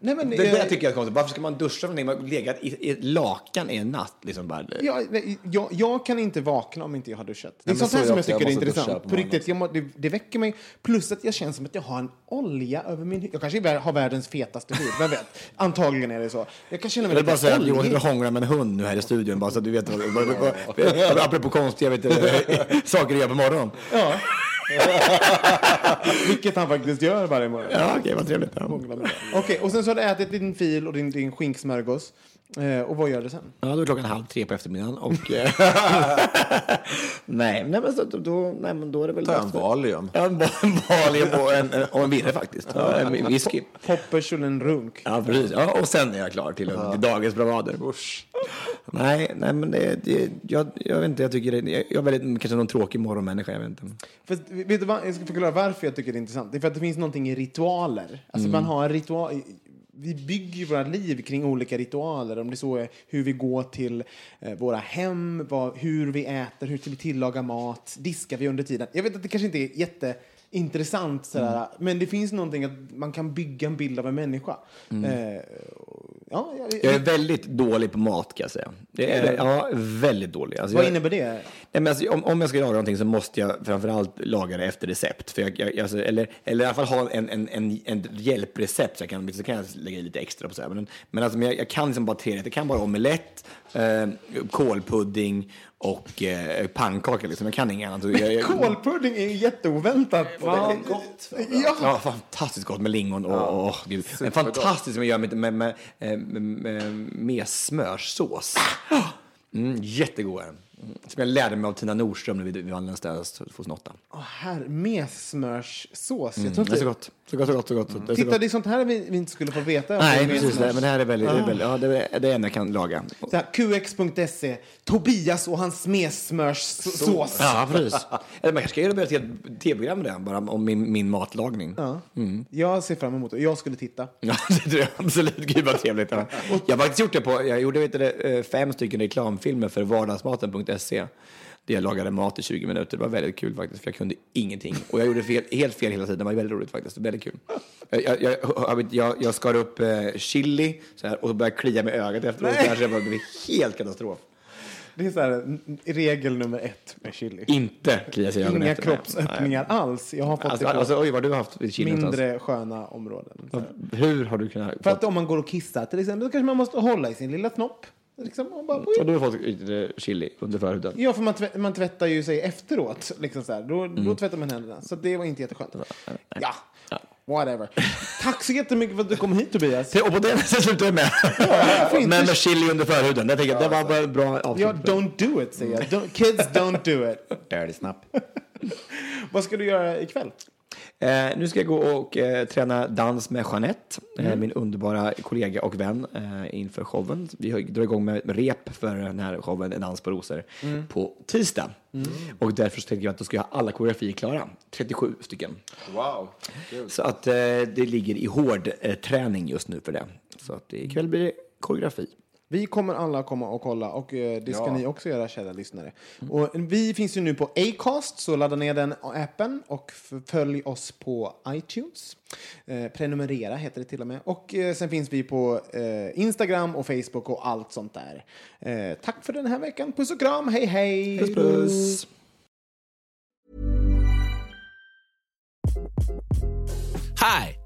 Nej, men, det, det eh, tycker jag är konstigt. Varför ska man duscha det? Man har legat i, ett lakan i en natt. Liksom bara. Ja, nej, jag, jag kan inte vakna om inte jag har duschat. Det är Nej, sånt så här är som jag jag också. Jag tycker är intressant. på riktigt, jag må, det, det väcker mig. Plus att jag känner som att jag har en olja över min hy- Jag kanske har världens fetaste hud, vem vet? *laughs* Antagligen är det så. Jag kan känna Jag mig vill bara säga att Johan hånglar med en hund nu här i studion. Bara så att du vet vad, vad, vad, vad, apropå konstiga vet *laughs* saker du gör på morgonen. Ja. *laughs* Vilket han faktiskt gör varje morgon. Ja, okej, vad trevligt. Ja. Okej, och sen så har du ätit din fil och din, din skinksmörgås. Eh, och vad gör du sen? Ja, då är klockan halv tre på eftermiddagen och... *laughs* eh, nej, nej, men så, då, nej, men då är det väl... Ta en Valium. Ja, en Valium och en, och en virre faktiskt. Ja, en whisky. Poppers och en runk. Ja, precis. Ja, och sen är jag klar till, till dagens bravader. Nej, nej, men det, det, jag, jag vet inte, jag tycker det, jag, är väldigt, kanske någon tråkig morgonmänniska, jag vet inte. För, vet du vad, jag ska förklara varför jag tycker det är intressant. Det är för att det finns någonting i ritualer. Alltså man har en ritual... Vi bygger våra liv kring olika ritualer. Om det så är hur vi går till eh, våra hem, vad, hur vi äter, hur vi tillagar mat, diskar vi under tiden. Jag vet att det kanske inte är jätteintressant, sådär, men det finns någonting att man kan bygga en bild av en människa. Eh, ja, jag, Jag är väldigt dålig på mat kan jag säga. Är, ja, väldigt dålig. Alltså, vad innebär det? Nej, alltså, om, om jag ska laga någonting så måste jag framförallt laga det efter recept. För jag, jag, alltså, eller, eller i alla fall ha en, en, en, en hjälprecept så, jag kan, så kan jag lägga i lite extra på så här. Men, men alltså, men jag, jag kan liksom bara tre rätter. Jag kan bara omelett, eh, kålpudding och eh, pannkaka. Liksom. Jag kan inget annat. Jag, jag, Kålpudding är ju jätteoväntat. Ja, gott. Ja. Ja, fantastiskt gott med lingon och, och, gud. Men fantastiskt som jag gör med, med, med, med, med, med smörsås. Mm, jättegod är den. Mm, Som jag lärde mig av Tina Nordström när vi vi vann den stället 2008. Åh, här, med smörssås. Jag tror Det är inte... så gott. Så gott, så gott, så gott. Är så Titta, gott. det är sånt här vi, vi inte skulle få veta. Nej, Med precis. Det, men det här är väldigt, det är väldigt ja, det är det enda jag kan laga. QX.se, Tobias och hans smörsmörssås. Ja, precis. Eller man kanske ska göra ett helt tv-program med det, bara om min, min matlagning. Ja. Jag ser fram emot det. Jag skulle titta. *laughs* det tror jag absolut. Gud vad trevligt. *laughs* Ja. Jag har faktiskt gjort det på, jag gjorde vet du, eh, fem stycken reklamfilmer för vardagsmaten.se. Där jag lagade mat i 20 minuter. Det var väldigt kul faktiskt, för jag kunde ingenting. Och jag gjorde fel, helt fel hela tiden. Det var väldigt roligt faktiskt. Väldigt kul. Jag, jag, jag, jag, skar upp eh, chili så här, och började klia med ögat efteråt. Så det blev helt katastrof. Det är så här, regel nummer ett med chili. Inte klia sig i ögonen Inga efter. Nej. kroppsöppningar alls. Jag har fått Alltså, det på alltså, oj, vad du har haft chili någonstans. mindre sköna områden. Hur har du kunnat... För att om man går och kissar till exempel, då kanske man måste hålla i sin lilla snopp. Liksom, och bara, Och du har fått lite chili under förhuden. Ja, för man, tvätt, man tvättar ju sig efteråt. Liksom så här. Då, Mm. då tvättar man händerna. Så det var inte jätteskönt. Ja, whatever. Tack så jättemycket för att du kom hit Tobias. Och på det *laughs* sättet slutar jag med. Men med chili under förhuden. Det, tänker jag, det var bara bra avslut. Ja, don't do it säger jag. Don't, kids don't do it. *laughs* Dirty snap. *laughs* Vad ska du göra ikväll? Eh, nu ska jag gå och eh, träna dans med Jeanette, eh, min underbara kollega och vän, eh, inför showen. Vi drar igång med rep för den här showen, En dans på rosor, på tisdag. Och därför så tänkte jag att då ska jag ha alla koreografier klara, 37 stycken. Wow. Så att eh, det ligger i hård eh, träning just nu för det. Så att ikväll blir det koreografi. Vi kommer alla komma och kolla och eh, det ska ni också göra, kära lyssnare. Och vi finns ju nu på Acast, så ladda ner den appen och följ oss på iTunes. Eh, prenumerera heter det till och med. Och eh, sen finns vi på eh, Instagram och Facebook och allt sånt där. Eh, tack för den här veckan. Puss och kram, hej hej! Puss puss! Hi,